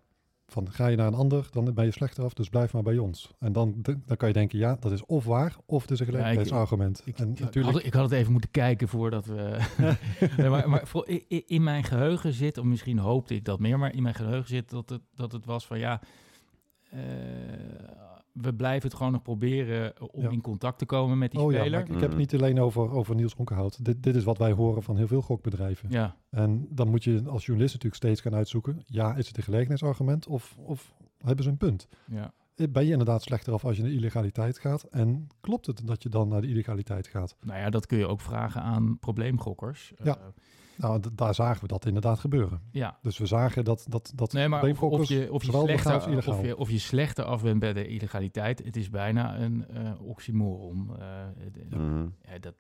Van ga je naar een ander, dan ben je slechter af, dus blijf maar bij ons. En dan, dan kan je denken, ja, dat is of waar, of het is een gelegenheidsargument. Ik, ik natuurlijk, had, ik had het even moeten kijken voordat we. [LAUGHS] nee, maar maar voor, in mijn geheugen zit, of misschien hoopte ik dat meer, maar in mijn geheugen zit dat het, dat het was van ja. eh, we blijven het gewoon nog proberen om Ja. in contact te komen met die oh speler. ik heb het Mhm. niet alleen over, over Niels Onkerhout. Dit, dit is wat wij horen van heel veel gokbedrijven. Ja, En dan moet je als journalist natuurlijk steeds gaan uitzoeken, ja, is het een gelegenheidsargument of, of hebben ze een punt? ja. Ben je inderdaad slechter af als je naar illegaliteit gaat? En klopt het dat je dan naar de illegaliteit gaat? Nou ja, dat kun je ook vragen aan probleemgokkers. Ja. Eh, Nou, daar zagen we dat inderdaad gebeuren. ja. Dus we zagen dat, dat, dat Nee, maar of, je, of, je slechter, of, je, of je slechter af bent bij de illegaliteit, het is bijna een eh, oxymoron. Eh, de- Mhm. Ja, dat,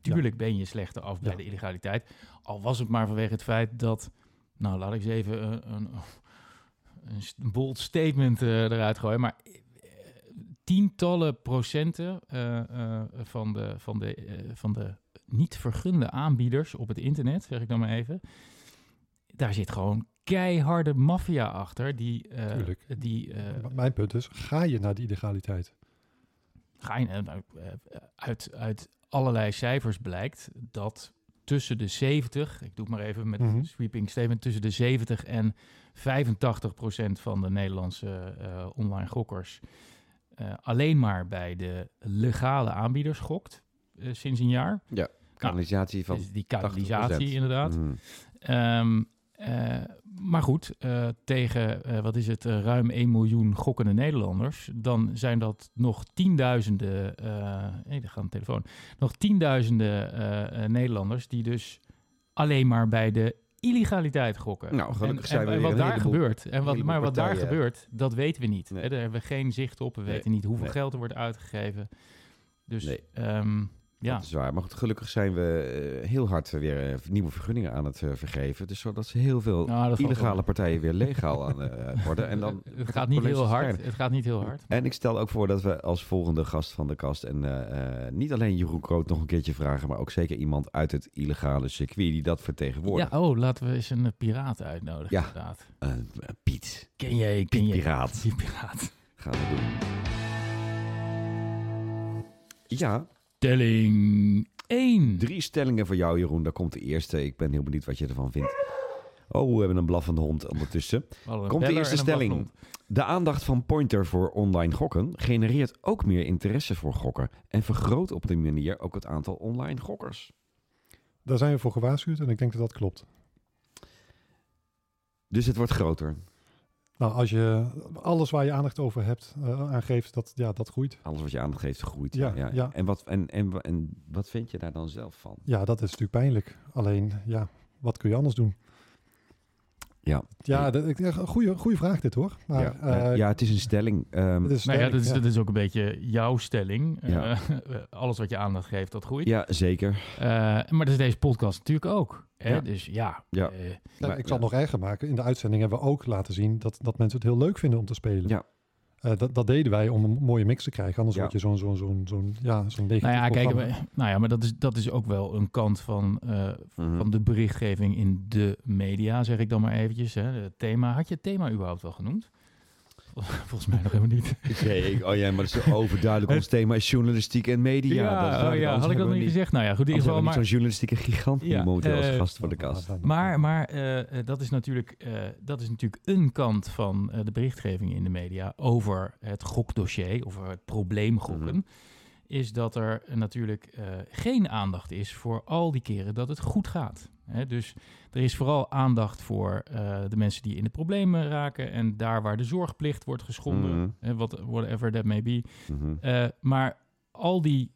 tuurlijk ben je slechter af bij Ja. de illegaliteit. Al was het maar vanwege het feit dat... Nou, laat ik eens even een, een, een bold statement eh, eruit gooien. Maar eh, tientallen procenten eh, van, de, van, de, van de niet vergunde aanbieders op het internet, zeg ik dan maar even... Daar zit gewoon keiharde maffia achter. Die, die Mijn punt is, ga je naar de illegaliteit? ga je, nou, uit, uit allerlei cijfers blijkt dat tussen de 70, ik doe het maar even met Mhm. een sweeping statement, tussen de 70 en 85 procent van de Nederlandse eh, online gokkers eh, alleen maar bij de legale aanbieders gokt eh, sinds een jaar. Kanalisatie van Dus die 80%. kanalisatie inderdaad. Ehm, eh, maar goed, eh, tegen, eh, wat is het, ruim 1 miljoen gokkende Nederlanders, dan zijn dat nog tienduizenden, nee, daar gaat een telefoon, nog tienduizenden Nederlanders die dus alleen maar bij de illegaliteit gokken. Nou, gelukkig en, zijn en, we en wat daar gebeurt, en wat, maar wat daar gebeurt, dat weten we niet. Nee. Hè, daar hebben we geen zicht op, we Nee. weten niet hoeveel Nee. geld er wordt uitgegeven. Dus Nee. Ja. Dat is waar. Maar goed, gelukkig zijn we eh, heel hard weer eh, nieuwe vergunningen aan het eh, vergeven. Dus zodat ze heel veel Nou, illegale partijen weer legaal aan worden. En dan [LAUGHS] het gaat niet heel hard. Het gaat niet heel hard. En ik stel ook voor dat we als volgende gast van de kast... en niet alleen Jeroen Kroot nog een keertje vragen... maar ook zeker iemand uit het illegale circuit die dat vertegenwoordigt. Ja, oh, laten we eens een piraat uitnodigen. Ja. Inderdaad. Piet, Ken jij, ken Piet jij Piraat. Die piraat. gaan we doen. Ja, Telling 1. drie stellingen voor jou Jeroen. Daar komt de eerste. Ik ben heel benieuwd wat je ervan vindt. Oh, we hebben een blaffende hond ondertussen. Komt de eerste stelling. De aandacht van Pointer voor online gokken genereert ook meer interesse voor gokken en vergroot op die manier ook het aantal online gokkers. Daar zijn we voor gewaarschuwd en ik denk dat dat klopt. Dus het wordt groter. Nou, als je alles waar je aandacht over hebt eh, aangeeft, dat, ja, dat groeit. Alles wat je aandacht geeft groeit. Ja, ja. En, wat, en, en, en wat vind je daar dan zelf van? Ja, dat is natuurlijk pijnlijk. Alleen, ja, wat kun je anders doen? Ja, Ja, dat- ik- goede, goede vraag dit hoor. Maar, ja, eh, eh, ja het is een stelling. Ehm, het is Nou ja, dat is, ja. dat is ook een beetje jouw stelling. Ja. Eh, [LAUGHS] alles wat je aandacht geeft, dat groeit. ja, zeker. Eh, maar dat is deze podcast natuurlijk ook. Hè? Ja. Dus ja, Ja. eh, Maar- ik zal het nog erger maken. In de uitzending hebben we ook laten zien dat, dat mensen het heel leuk vinden om te spelen. Ja. Eh, dat, dat deden wij om een mooie mix te krijgen. Anders Ja. word je zo'n zo'n zo'n zo'n ja, zo'n negatief nou ja, kijk, we- nou ja, maar dat is, dat is ook wel een kant van, eh, Mhm. van de berichtgeving in de media, zeg ik dan maar eventjes. Hè. Het thema, had je het thema überhaupt wel genoemd? [LAUGHS] Volgens mij nog helemaal niet. Oh ja, maar dat is overduidelijk. Ons thema is journalistiek en media. Ja, dat oh ja, had ik dat niet gezegd? Nou ja, goed, in ieder geval. Maar, zo'n journalistieke gigant die Ja, momenteel als eh, gast voor de kast. Maar, maar eh, eh, dat, is natuurlijk, dat is natuurlijk een kant van de berichtgeving in de media over het gokdossier, over het probleem gokken. Mhm. Is dat er natuurlijk eh, geen aandacht is voor al die keren dat het goed gaat. Hè, dus er is vooral aandacht voor eh, de mensen die in de problemen raken en daar waar de zorgplicht wordt geschonden, hè, wat, whatever that may be. Mhm. Eh, maar al die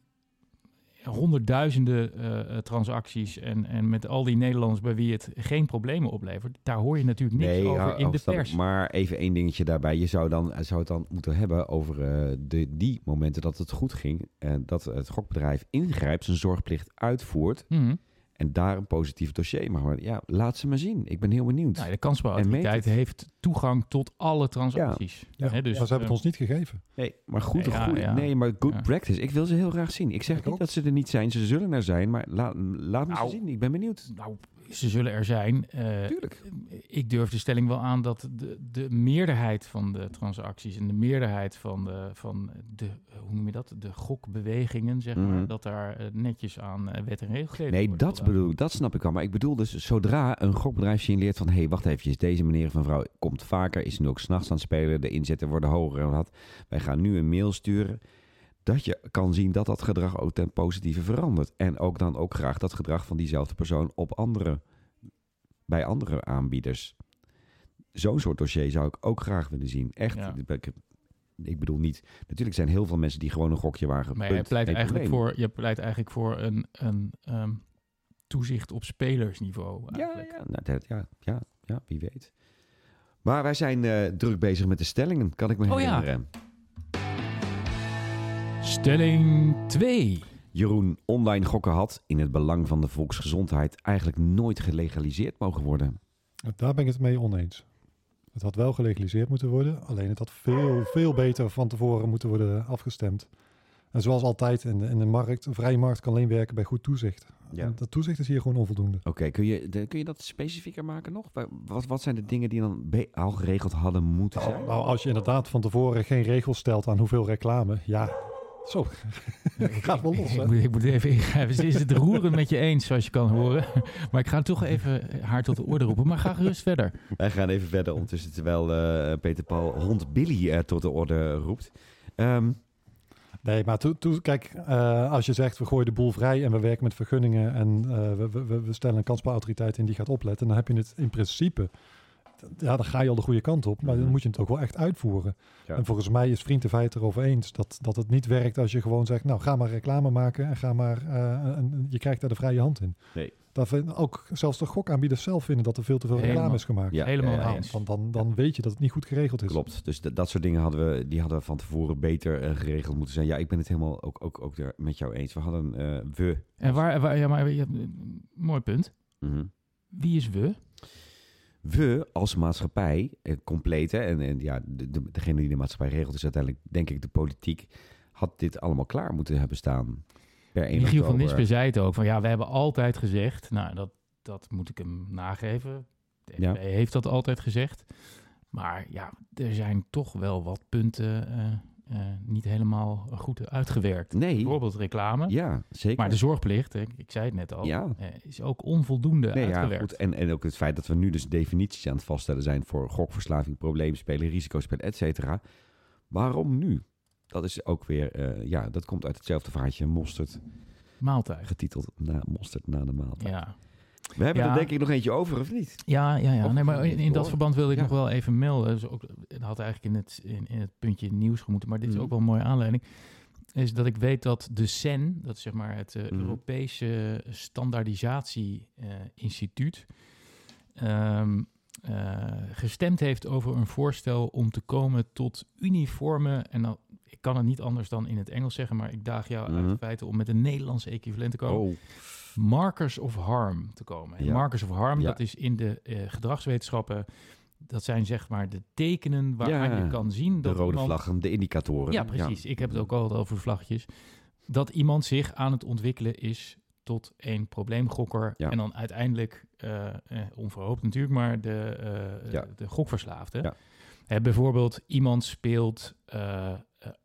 honderdduizenden eh, eh, transacties en, en met al die Nederlanders bij wie het geen problemen oplevert, daar hoor je natuurlijk niks over in de pers. Maar even één dingetje daarbij. Je zou, dan, zou het dan moeten hebben over eh, de, die momenten dat het goed ging. En dat het gokbedrijf ingrijpt, zijn zorgplicht uitvoert. Mhm. En daar een positief dossier mag worden. Ja, laat ze maar zien. Ik ben heel benieuwd. Nou, de En kansspelautoriteit heeft toegang tot alle transacties. Ja, Hè, dus, maar ze hebben eh, het ons niet gegeven. Nee, maar goed, Ja, goed ja. nee, maar good Ja. practice. Ik wil ze heel graag zien. Ik zeg Ik niet ook. dat ze er niet zijn. Ze zullen er zijn, maar laat, laat me Nou. ze zien. Ik ben benieuwd. nou, ze zullen er zijn. Eh, Tuurlijk. ik durf de stelling wel aan dat de, de meerderheid van de transacties en de meerderheid van de, van de hoe noem je dat, de gokbewegingen, zeg maar, Mhm. dat daar eh, netjes aan eh, wet en regelgeving Nee, dat bedoel ik. Dat snap ik al. Maar ik bedoel dus, zodra een gokbedrijf signaleert van... hé, hey, wacht even, deze meneer of mevrouw komt vaker... is nu ook s'nachts aan het spelen, de inzetten worden hoger en wat. Wij gaan nu een mail sturen... dat je kan zien dat dat gedrag ook ten positieve verandert. En ook dan ook graag dat gedrag van diezelfde persoon... op andere, bij andere aanbieders. Zo'n soort dossier zou ik ook graag willen zien. Echt, Ja. ik, ik bedoel niet... Natuurlijk zijn heel veel mensen die gewoon een gokje wagen. Maar je pleit, eigenlijk voor, je pleit eigenlijk voor een, een ehm, toezicht op spelersniveau. Ja, Eigenlijk. ja, nou, dat, ja, ja, ja, wie weet. Maar wij zijn eh, druk bezig met de stellingen, kan ik me Oh ja. Stelling 2. Jeroen, online gokken had in het belang van de volksgezondheid eigenlijk nooit gelegaliseerd mogen worden. Daar ben ik het mee oneens. Het had wel gelegaliseerd moeten worden, alleen het had veel, veel beter van tevoren moeten worden afgestemd. En zoals altijd in de, in de markt, een vrije markt kan alleen werken bij goed toezicht. Ja. En dat toezicht is hier gewoon onvoldoende. Oké, kun, je, de- kun je dat specifieker maken nog? Wa- Wat, wat zijn de dingen die dan al geregeld hadden moeten zijn? Nou, als je inderdaad van tevoren geen regels stelt aan hoeveel reclame, ja, zo, [LAUGHS] het gaat wel los. Ik Hè? moet, ik moet even ingrijpen. Ze is het roerend met je eens, zoals je kan horen. [LAUGHS] Maar ik ga toch even haar tot de orde roepen. Maar ga gerust verder. Wij gaan even verder ondertussen, terwijl eh, Peter Paul hond Billy tot de orde roept. Ehm, Nee, maar toe, toe, kijk, eh, als je zegt we gooien de boel vrij en we werken met vergunningen en eh, we, we, we- stellen een kansspelautoriteit in die gaat opletten, dan heb je het in principe ja, dan ga je al de goede kant op, maar dan Mhm. moet je het ook wel echt uitvoeren. Ja. En volgens mij is Vriend de Feit erover eens dat, dat het niet werkt als je gewoon zegt, nou ga maar reclame maken en ga maar, eh, en je krijgt daar de vrije hand in. Nee. Dat vind, ook zelfs de gokaanbieders zelf vinden dat er veel te veel Helemaal. reclame is gemaakt. Ja, Helemaal ja, ja, eens. Dan, dan, dan weet je dat het niet goed geregeld is. Klopt. Dus dat soort dingen hadden we, die hadden we van tevoren beter eh, geregeld moeten zijn. Ja, ik ben het helemaal ook, ook, ook er met jou eens. We hadden eh, we. En waar, waar ja, maar je hebt, eh, mooi punt. Mhm. Wie is we? We als maatschappij, eh, compleet, hè, en, en ja, de, de- degene die de maatschappij regelt is uiteindelijk, denk ik, de politiek, had dit allemaal klaar moeten hebben staan. Per 1 Michiel van. Nispen zei het ook. Van ja, we hebben altijd gezegd. Nou, dat, dat moet ik hem nageven. De Ja. Heeft dat altijd gezegd. Maar ja, er zijn toch wel wat punten eh, eh, niet helemaal goed uitgewerkt. Nee, Bijvoorbeeld reclame. ja, zeker. Maar de zorgplicht, ik, ik zei het net al, Ja. eh, is ook onvoldoende Nee, ja, uitgewerkt. goed. En, en ook het feit dat we nu dus definities aan het vaststellen zijn voor gokverslaving, probleemspelen, risicospelen, et cetera. Waarom nu? Dat is ook weer, eh, ja, dat komt uit hetzelfde vaartje, mosterd, Maaltijd. getiteld na, mosterd na de maaltijd. Ja. We hebben Ja. er denk ik nog eentje over, of niet? Ja, ja, ja. Nee, maar in, in dat verband wilde ik Ja. nog wel even melden. Dus ook, dat had eigenlijk in het, in, in het puntje nieuws gemoeten, maar dit is Mhm. ook wel een mooie aanleiding. Is dat ik weet dat de CEN, dat is zeg maar het eh, Mhm. Europese Standaardisatie Instituut, ehm, eh, gestemd heeft over een voorstel om te komen tot uniforme, en dan, ik kan het niet anders dan in het Engels zeggen, maar ik daag jou uit Mhm. in feite om met een Nederlandse equivalent te komen Oh, markers of harm te komen. Ja. Markers of harm, Ja. dat is in de eh, gedragswetenschappen, dat zijn zeg maar de tekenen waaraan Ja, je kan zien de dat rode iemand... vlaggen, de indicatoren. Ja, precies. Ik heb het ook al over de vlaggetjes. Dat iemand zich aan het ontwikkelen is tot een probleemgokker. Ja. En dan uiteindelijk, eh, eh, onverhoopt natuurlijk, maar de, eh, de gokverslaafde. Ja. Hè, bijvoorbeeld, iemand speelt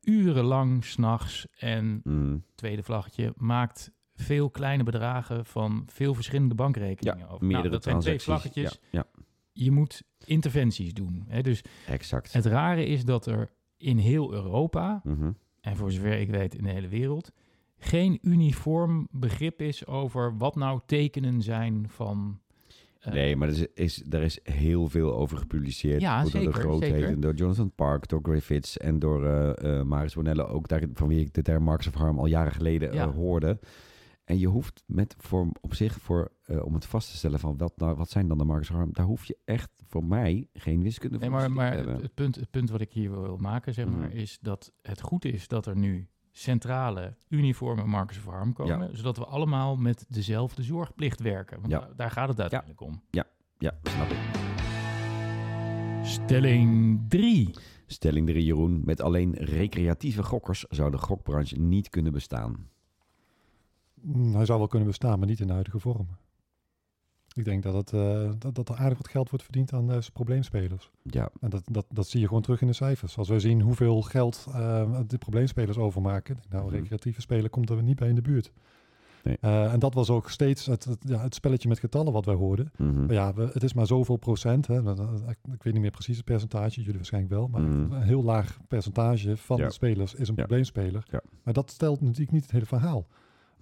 urenlang s'nachts en Mm, tweede vlaggetje, maakt veel kleine bedragen van veel verschillende bankrekeningen over. meerdere Nou, dat zijn twee vlaggetjes. Ja, ja, Je moet interventies doen. Hè? Dus exact. het rare is dat er in heel Europa, Mhm. en voor zover ik weet in de hele wereld, geen uniform begrip is over wat nou tekenen zijn van... eh, Nee, maar er is, is, er is heel veel over gepubliceerd. Ja, door zeker, de grootheden, zeker. door Jonathan Park, door Griffiths en door eh eh Maris Bonello ook, daar, van wie ik de term Marks of Harm al jaren geleden hoorde. En je hoeft met voor, op zich voor, eh, om het vast te stellen van wat, nou, wat zijn dan de Marks of Harm, daar hoef je echt voor mij geen wiskunde Nee, voor maar, te maar hebben. het, het punt, het punt wat ik hier wil maken, zeg maar, Mhm. is dat het goed is dat er nu centrale uniforme markers of harm komen, zodat we allemaal met dezelfde zorgplicht werken. Want Ja. daar, daar gaat het uiteindelijk om. Ja, snap ik. Stelling 3. Stelling 3, Jeroen. Met alleen recreatieve gokkers zou de gokbranche niet kunnen bestaan. Mm, hij zou wel kunnen bestaan, maar niet in de huidige vorm. Ik denk dat, het, eh, dat, dat er aardig wat geld wordt verdiend aan eh, probleemspelers. Ja, En dat, dat, dat zie je gewoon terug in de cijfers. Als we zien hoeveel geld eh, de probleemspelers overmaken, nou, Mhm. recreatieve speler komt er niet bij in de buurt. Nee. En dat was ook steeds het, het, ja, het spelletje met getallen wat wij hoorden. mhm. Maar ja, we, het is maar zoveel procent. Hè. Ik, ik weet niet meer precies het percentage, jullie waarschijnlijk wel. Maar Mhm. een heel laag percentage van Ja. de spelers is een Ja. probleemspeler. Maar dat stelt natuurlijk niet het hele verhaal.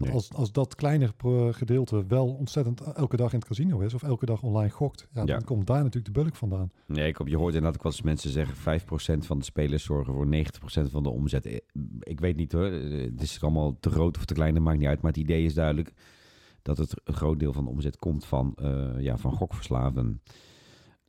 Nee. als, als dat kleinere pro- gedeelte wel ontzettend elke dag in het casino is... of elke dag online gokt, ja, Ja. dan komt daar natuurlijk de bulk vandaan. Nee, ik, je hoort inderdaad ook wel eens mensen zeggen... 5% van de spelers zorgen voor 90% van de omzet. Eh, Ik weet niet hoor, Eh, het is allemaal te groot of te klein, dat maakt niet uit. Maar het idee is duidelijk dat het een groot deel van de omzet komt van, eh, ja, van gokverslaven.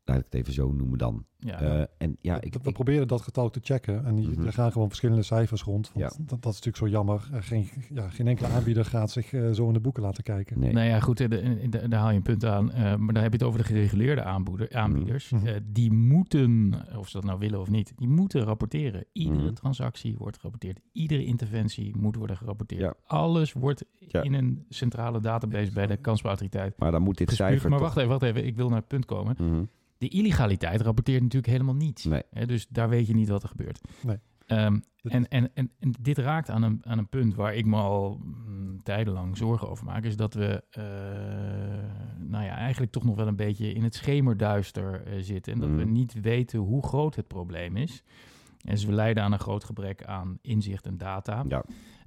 Laat ik het even zo noemen dan. Ja, Eh, en ja, we, ik, we ik- proberen dat getal ook te checken. En die, Mhm. er gaan gewoon verschillende cijfers rond. Want Ja. dat, dat is natuurlijk zo jammer. Er geen, ja, geen enkele aanbieder gaat zich eh, zo in de boeken laten kijken. nee. Nou ja, goed, eh, de- de- daar haal je een punt aan. eh, maar dan heb je het over de gereguleerde aanboeder, aanbieders. Mhm. Eh, die moeten, of ze dat nou willen of niet, die moeten rapporteren. Iedere Mhm. transactie wordt gerapporteerd. Iedere interventie moet worden gerapporteerd. Ja. Alles wordt Ja. in een centrale database bij de kansbouwautoriteit Maar dan moet dit cijfer Maar toch- wacht even, wacht even. Ik wil naar het punt komen. De illegaliteit rapporteert natuurlijk helemaal niet. Nee. Hè, dus daar weet je niet wat er gebeurt. Nee. Ehm, Dat- en, en, en, en dit raakt aan een, aan een punt waar ik me al mm, tijdenlang zorgen over maak. Is dat we eh, nou ja, eigenlijk toch nog wel een beetje in het schemerduister eh, zitten. En dat we Mhm. niet weten hoe groot het probleem is. En dus we lijden aan een groot gebrek aan inzicht en data. Ja.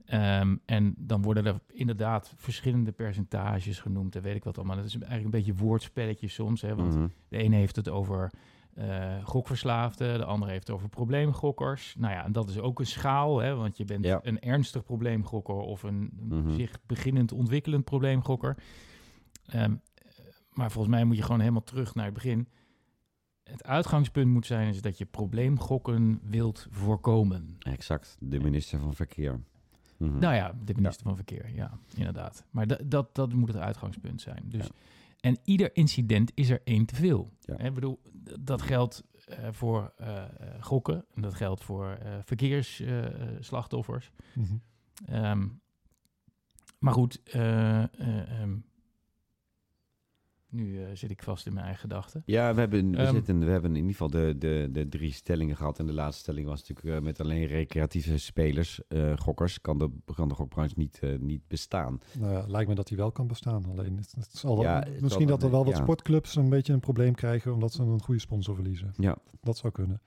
Ehm, en dan worden er inderdaad verschillende percentages genoemd en weet ik wat allemaal. Dat is eigenlijk een beetje woordspelletje soms, hè, want Mhm. de ene heeft het over eh, gokverslaafden, de andere heeft het over probleemgokkers. Nou ja, en dat is ook een schaal, hè, want je bent Ja. een ernstig probleemgokker of een Mhm. zich beginnend ontwikkelend probleemgokker. Ehm, maar volgens mij moet je gewoon helemaal terug naar het begin. Het uitgangspunt moet zijn is dat je probleemgokken wilt voorkomen. Exact, de minister van Verkeer. Mhm. Nou ja, de minister van Verkeer, ja, inderdaad. Maar dat, dat, dat moet het uitgangspunt zijn. Dus, Ja. En ieder incident is er één te veel. Ja. Ik bedoel, dat geldt eh, voor eh, eh, gokken, en dat geldt voor eh, verkeersslachtoffers. Mhm. Ehm, maar goed, eh, eh, ehm, nu eh, zit ik vast in mijn eigen gedachten. Ja, we hebben, we, Ehm, zitten, we hebben in ieder geval de, de, de drie stellingen gehad. En de laatste stelling was natuurlijk eh, met alleen recreatieve spelers, eh, gokkers, kan de, kan de gokbranche niet, eh, niet bestaan. Nou ja, lijkt me dat die wel kan bestaan. Alleen het, het zal Ja, wel- misschien dat er wel wat ja. sportclubs een beetje een probleem krijgen omdat ze een goede sponsor verliezen. Ja, Dat zou kunnen.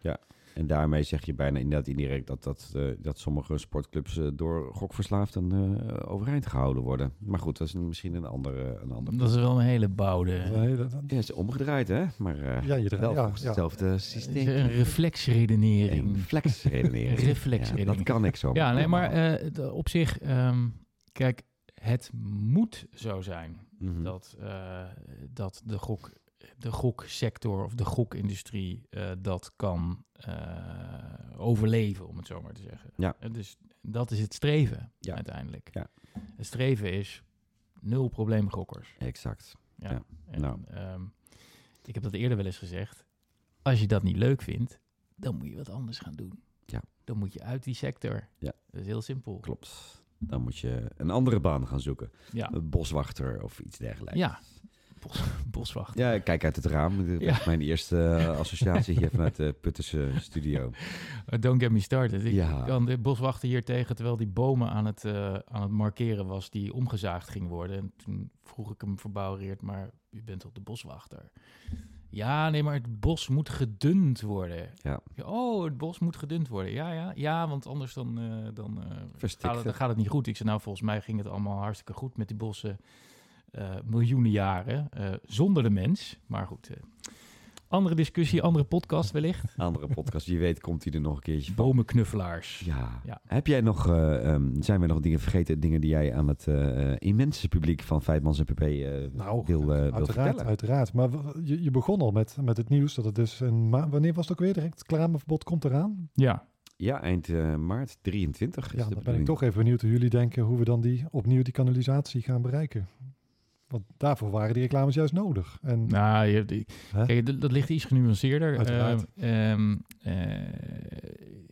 En daarmee zeg je bijna inderdaad indirect dat, dat, eh, dat sommige sportclubs eh, door gokverslaafden eh, overeind gehouden worden. Maar goed, dat is een- misschien een andere... Een andere Dat is wel een hele bouwde... Dat is een hele- Ja, het is omgedraaid, hè? Maar eh Ja, je wel ja, volgens ja. hetzelfde Een systeem. reflexredenering. Een flexredenering. Reflexredenering. [LAUGHS] Ja, dat kan ik zo. Ja, nee, maar eh, op zich, ehm, kijk, het moet zo zijn Mhm. dat, eh, dat de, gok, de goksector of de gokindustrie eh, dat kan eh, overleven, om het zo maar te zeggen. Ja. Dus dat is het streven Ja. uiteindelijk. Ja. Het streven is nul probleemgokkers. Exact. Ja. Ja. En, Nou. ehm, ik heb dat eerder wel eens gezegd. Als je dat niet leuk vindt, dan moet je wat anders gaan doen. Ja. Dan moet je uit die sector. Ja. Dat is heel simpel. Klopt. Dan moet je een andere baan gaan zoeken. Ja. Een boswachter of iets dergelijks. Ja. Bos, [LAUGHS] boswacht. Ja, ik kijk uit het raam. Dat Ja. is mijn eerste eh, associatie hier vanuit de Puttense studio. Uh, [LAUGHS] don't get me started. Ik Ja. kan de boswachter hier tegen terwijl die bomen aan het, eh, aan het markeren was die omgezaagd ging worden. En toen vroeg ik hem verbouwereerd, maar u bent toch de boswachter? Ja, nee, maar het bos moet gedund worden. Ja. Oh, het bos moet gedund worden. Ja, ja, ja, want anders dan, eh, dan, eh, Verstikt gaat het, dan gaat het niet goed. Ik zei, nou, volgens mij ging het allemaal hartstikke goed met die bossen eh, miljoenen jaren eh, zonder de mens. Maar goed, eh, andere discussie, andere podcast wellicht. Andere podcast, wie weet komt hij er nog een keertje van. Bomenknuffelaars. Ja. Ja. Heb jij nog, eh, ehm, zijn we nog dingen vergeten, dingen die jij aan het eh, immense publiek van Feitmans en PP eh, Nou, wil, eh, wil uiteraard, vertellen? uiteraard. Maar je, je begon al met, met het nieuws dat het dus een wanneer was het ook weer? Direct het reclameverbod komt eraan. Ja, Ja, eind eh, maart 23 is Ja, dan ben ik toch even benieuwd hoe jullie denken hoe we dan die opnieuw die kanalisatie gaan bereiken. Want daarvoor waren die reclames juist nodig. En nou, je, die- kijk, dat, dat ligt iets genuanceerder. Eh,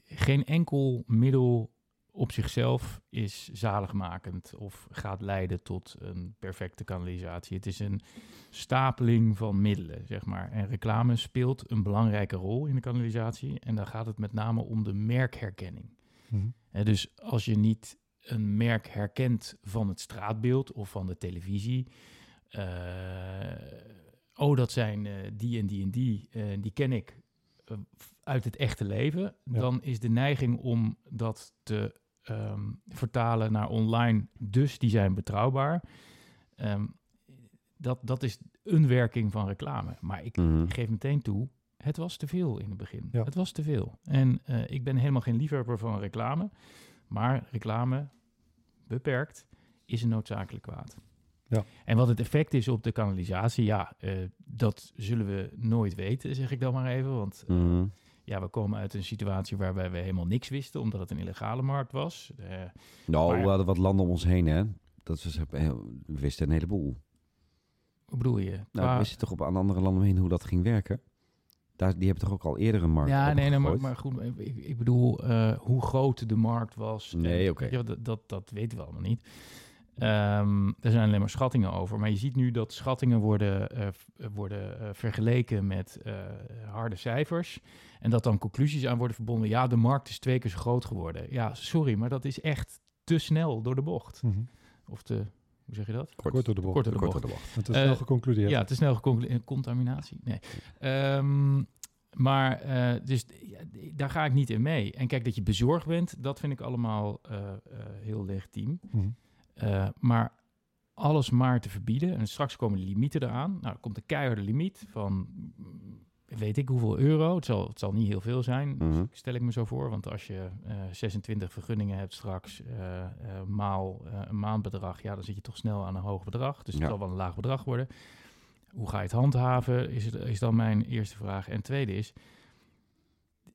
geen enkel middel op zichzelf is zaligmakend of gaat leiden tot een perfecte kanalisatie. Het is een stapeling van middelen, zeg maar. En reclame speelt een belangrijke rol in de kanalisatie. En dan gaat het met name om de merkherkenning. Mhm. Dus als je niet een merk herkent van het straatbeeld of van de televisie. eh, oh, dat zijn eh, die en die en die, eh, die ken ik uit het echte leven. Ja. Dan is de neiging om dat te ehm, vertalen naar online, dus die zijn betrouwbaar. Ehm, dat, dat is een werking van reclame. Maar ik Mhm. geef meteen toe, het was te veel in het begin. Ja. Het was te veel. En eh, ik ben helemaal geen liefhebber van reclame. Maar reclame, beperkt, is een noodzakelijk kwaad. Ja. En wat het effect is op de kanalisatie, ja, eh, dat zullen we nooit weten, zeg ik dan maar even. Want eh, Mhm. ja, we komen uit een situatie waarbij we helemaal niks wisten, omdat het een illegale markt was. Eh, Nou, Maar- we hadden wat landen om ons heen, hè. Dat was, we wisten een heleboel. hoe bedoel je? Nou, we wisten toch op aan andere landen heen hoe dat ging werken? Daar, die hebben toch ook al eerder een markt Ja, nee, nee, maar, maar goed, ik, ik bedoel eh, hoe groot de markt was. Nee, oké. Dat, dat, dat weten we allemaal niet. Ehm, er zijn alleen maar schattingen over. Maar je ziet nu dat schattingen worden, eh, worden eh, vergeleken met eh, harde cijfers. En dat dan conclusies aan worden verbonden. Ja, de markt is twee keer zo groot geworden. Ja, sorry, maar dat is echt te snel door de bocht. Mhm. Of te, hoe zeg je dat? Kort door de bocht. Kort door de bocht. door de bocht. Het is Eh, wel geconcludeerd. Ja, te snel geconcludeerd. Contaminatie. Nee. Ehm, maar, eh, dus ja, daar ga ik niet in mee. En kijk, dat je bezorgd bent, dat vind ik allemaal eh, eh, heel legitiem. Eh, maar alles maar te verbieden. En straks komen de limieten eraan. Nou, dan komt een keiharde limiet van mm, weet ik hoeveel euro. Het zal, het zal niet heel veel zijn, Mhm. stel ik me zo voor. Want als je eh, 26 vergunningen hebt straks, eh, eh, maal eh, een maandbedrag, ja, dan zit je toch snel aan een hoog bedrag. Dus het Ja. zal wel een laag bedrag worden. Hoe ga je het handhaven, is, het, is dan mijn eerste vraag. En tweede is,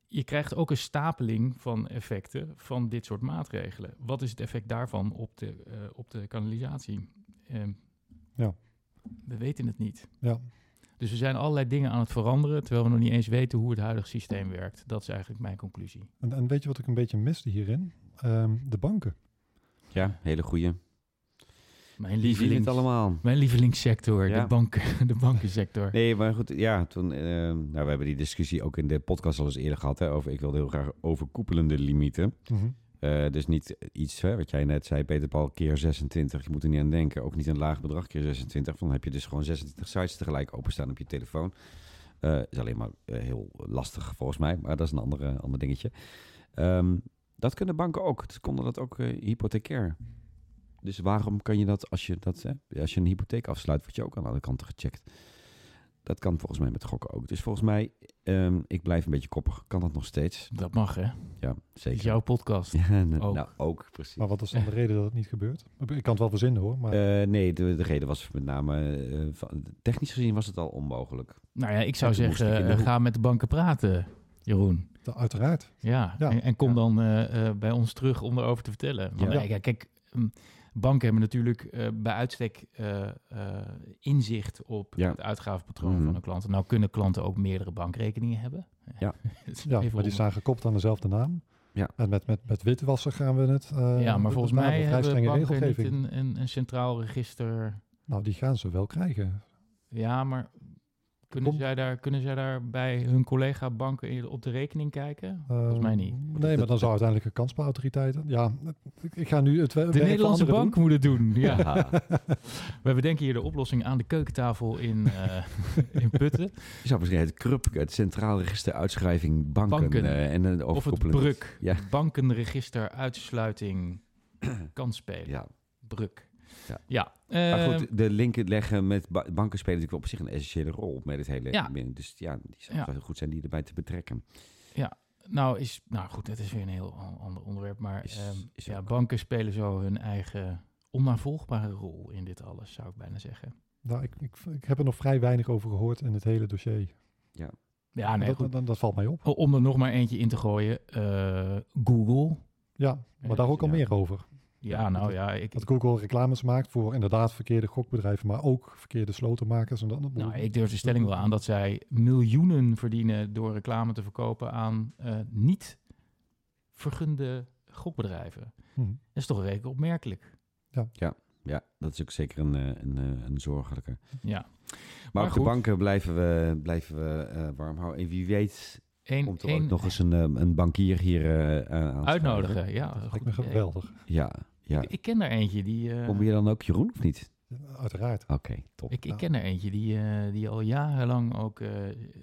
je krijgt ook een stapeling van effecten van dit soort maatregelen. Wat is het effect daarvan op de, eh, op de kanalisatie? Ehm, Ja. We weten het niet. Ja. Dus we zijn allerlei dingen aan het veranderen, terwijl we nog niet eens weten hoe het huidige systeem werkt. Dat is eigenlijk mijn conclusie. En, en weet je wat ik een beetje miste hierin? Ehm, de banken. Ja, hele goeie. Mijn lievelings, allemaal. mijn lievelingssector, Ja. de, banken, [LAUGHS] de bankensector. Nee, maar goed, ja, toen, eh, nou, we hebben die discussie ook in de podcast al eens eerder gehad, hè, over, ik wilde heel graag overkoepelende limieten. Mhm. Eh, dus niet iets, hè, wat jij net zei, Peter Paul, keer 26. Je moet er niet aan denken. Ook niet een laag bedrag keer 26. Dan heb je dus gewoon 26 sites tegelijk openstaan op je telefoon. Eh is alleen maar eh, heel lastig volgens mij, maar dat is een andere, ander dingetje. Ehm, dat kunnen banken ook. Ze konden dat ook hypothecair. Dus waarom kan je dat als je, dat, hè, als je een hypotheek afsluit, word je ook aan alle kanten gecheckt. Dat kan volgens mij met gokken ook. Dus volgens mij, ehm, ik blijf een beetje koppig. Kan dat nog steeds? Dat mag, hè? Ja, Het is zeker. jouw podcast. [LAUGHS] Ja, nou, Ook. nou, ook precies. Maar wat is dan de reden dat het niet gebeurt? Ik kan het wel verzinnen hoor, maar Eh, nee, de, de reden was met name... eh, van, technisch gezien was het al onmogelijk. Nou ja, ik zou zeggen, ik de eh, ga met de banken praten, Jeroen. da- uiteraard. Ja, Ja. En, en kom Ja. dan eh, eh, bij ons terug om erover te vertellen. Want Ja. kijk, kijk, hm, banken hebben natuurlijk eh, bij uitstek eh, eh, inzicht op Ja. het uitgavenpatroon Mhm. van hun klanten. Nou kunnen klanten ook meerdere bankrekeningen hebben. [LAUGHS] Ja. Is Ja, maar die staan gekoppeld aan dezelfde naam. Ja. En met, met, met witwassen gaan we het. eh, ja, maar volgens mij vrij hebben strenge banken niet regelgeving. een, een, een centraal register. Nou, die gaan ze wel krijgen. Ja, maar kunnen, zij daar, kunnen zij daar bij hun collega-banken in- op de rekening kijken? Volgens mij niet. Eh, Nee, maar dan zou uiteindelijk een kansspelautoriteiten. Ja, ik, ga nu het De Nederlandse bank doen. moet het doen. [LAUGHS] Ja. We bedenken hier de oplossing aan de keukentafel in, eh, [LAUGHS] in Putten. Je zou misschien het CRUP, het Centraal Register Uitschrijving Banken. Banken. eh, en een Of het BRUK. Ja. Bankenregister Uitsluiting kan spelen. Ja. BRUK. Ja. Ja. Maar eh, goed, de link leggen met ba- banken spelen natuurlijk op zich een essentiële rol met het hele... Ja. Dus ja, die zou Ja. goed zijn die erbij te betrekken. nou, is, nou goed, het is weer een heel an- ander onderwerp. Maar Is- ehm, is ja, banken spelen zo hun eigen onnavolgbare rol in dit alles, zou ik bijna zeggen. Nou, ik, ik, ik heb er nog vrij weinig over gehoord in het hele dossier. Ja, nee, dat, goed. dat, dat valt mij op. Om er nog maar eentje in te gooien. eh, Google. Ja, maar Ja, daar ook al ja. meer over. Ja, nou ja, ik, Dat Google reclames maakt voor inderdaad verkeerde gokbedrijven, maar ook verkeerde slotenmakers. En dan, Nou, ik durf de stelling wel aan dat zij miljoenen verdienen door reclame te verkopen aan eh, niet vergunde gokbedrijven. Mhm. Dat is toch redelijk opmerkelijk. Ja, dat is ook zeker een, eh, een, eh, een zorgelijke. Ja. Maar, Maar ook de goed. banken blijven we, blijven we eh, warm houden. En wie weet Eén, komt er één ook nog eens een, een bankier hier eh, aan uitnodigen. Ja, dat goed lijkt me geweldig. Ja, ja. Ik, ik ken er eentje die. eh, Kom je dan ook Jeroen of niet? Uiteraard. Oké, top. ik, ik Ja. ken er eentje die, eh, die al jarenlang ook eh,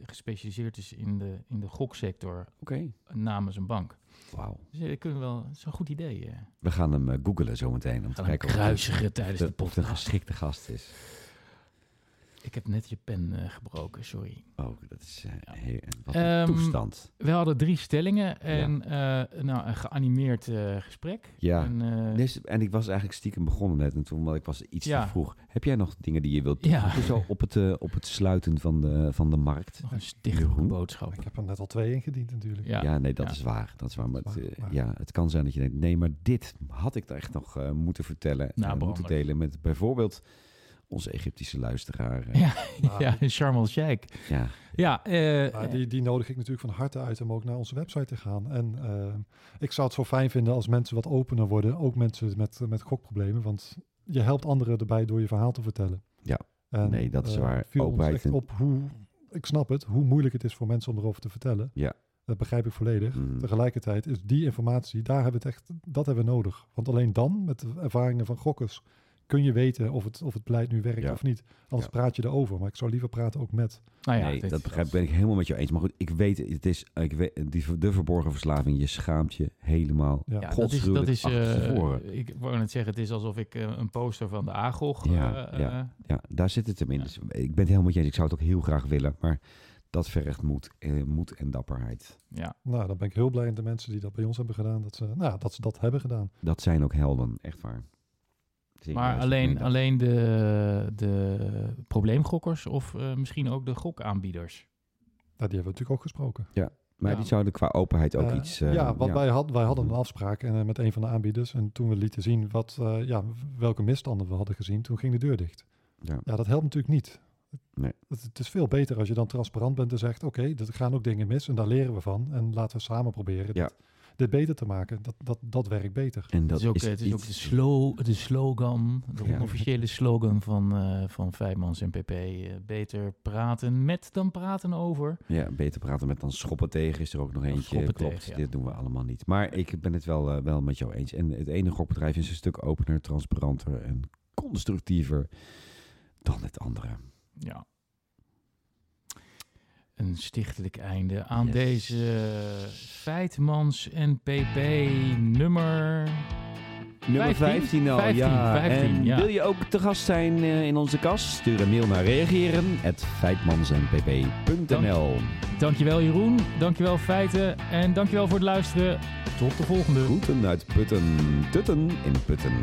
gespecialiseerd is in de, in de goksector Oké, namens een bank. wauw. Dus eh, kunnen we wel, het is een goed idee. We gaan hem eh, googlen zometeen om te kijken of het- kruisigen tijdens de een podcast. geschikte gast is. Ik heb net je pen eh, gebroken, sorry. Oh, dat is eh, Ja. heel- wat een Ehm, toestand. We hadden drie stellingen en eh, nou, een geanimeerd eh, gesprek. Ja. En, eh, Dus, en ik was eigenlijk stiekem begonnen net. En toen, want ik was iets Ja. te vroeg. Heb jij nog dingen die je wilt Ja. toevoegen zo op het, op het sluiten van de, van de markt? nog een stichtelijke boodschap. Ik heb er net al twee ingediend natuurlijk. Ja. Ja, nee, dat Ja. is waar. Dat is waar. Maar, Dat waar, ja, het kan zijn dat je denkt, nee, maar dit had ik er echt nog eh, moeten vertellen. Nou, en moeten delen met bijvoorbeeld onze Egyptische luisteraar. eh. Ja, Nou, [LAUGHS] [LAUGHS] ja, Sharm el-Sheikh. ja. Ja, eh, Maar die, die nodig ik natuurlijk van harte uit om ook naar onze website te gaan. En eh, ik zou het zo fijn vinden als mensen wat opener worden. Ook mensen met, met gokproblemen. Want je helpt anderen erbij door je verhaal te vertellen. Ja. En, Nee, dat is waar. viel ons echt en- op hoe, ik snap het, hoe moeilijk het is voor mensen om erover te vertellen. Ja. Dat begrijp ik volledig. Mhm. Tegelijkertijd is die informatie, daar hebben we het echt, dat hebben we nodig. Want alleen dan, met de ervaringen van gokkers, kun je weten of het, of het beleid nu werkt Ja. of niet. Anders Ja. praat je erover. Maar ik zou liever praten ook met. Nou ja, nee, dit- dat begrijp, ben ik helemaal met jou eens. Maar goed, ik weet, het is ik weet, die, de verborgen verslaving. Je schaamt je helemaal. Ja. Ja, dat is, dat is eh, ik wou net zeggen, het is alsof ik eh, een poster van de AGOG... Ja, eh, ja. Ja, daar zit het hem in. Ja. Dus ik ben het helemaal met je eens. Ik zou het ook heel graag willen. Maar dat vergt moed, eh, moed en dapperheid. ja. Nou, dan ben ik heel blij met de mensen die dat bij ons hebben gedaan. Dat ze, nou, dat, ze dat hebben gedaan. Dat zijn ook helden, echt waar. Maar alleen, alleen de, de probleemgokkers of eh, misschien ook de gokaanbieders? Nou, die hebben we natuurlijk ook gesproken. Maar Ja. die zouden qua openheid ook Eh, iets... eh, ja, want Wij, had, wij hadden een afspraak eh, met een van de aanbieders. En toen we lieten zien wat, eh, ja, welke misstanden we hadden gezien, toen ging de deur dicht. Ja. Ja, dat helpt natuurlijk niet. Nee. Het, het is veel beter als je dan transparant bent en zegt... oké, er gaan ook dingen mis en daar leren we van. En laten we samen proberen Ja. Dit beter te maken. Dat, dat, dat werkt beter. En Het dat is ook, het is ook de, slow, de slogan, de Ja. onofficiële slogan van, eh van Vijfmans en PP. eh, beter praten met dan praten over. Ja, beter praten met dan schoppen tegen is er ook nog eentje. Schoppen Klopt, tegen, ja. dit doen we allemaal niet. Maar ik ben het wel, eh, wel met jou eens. En het ene gokbedrijf is een stuk opener, transparanter en constructiever dan het andere. Ja. Een stichtelijk einde aan Yes. deze Feitmans en PP nummer... Nummer 15? 15 al, 15, ja. 15, en ja. wil je ook te gast zijn eh, in onze kast? Stuur een mail naar reageren feitmansenpp.nl Dankjewel Jeroen, dankjewel Feiten en dankjewel voor het luisteren. Tot de volgende. Groeten uit Putten, Tutten in Putten.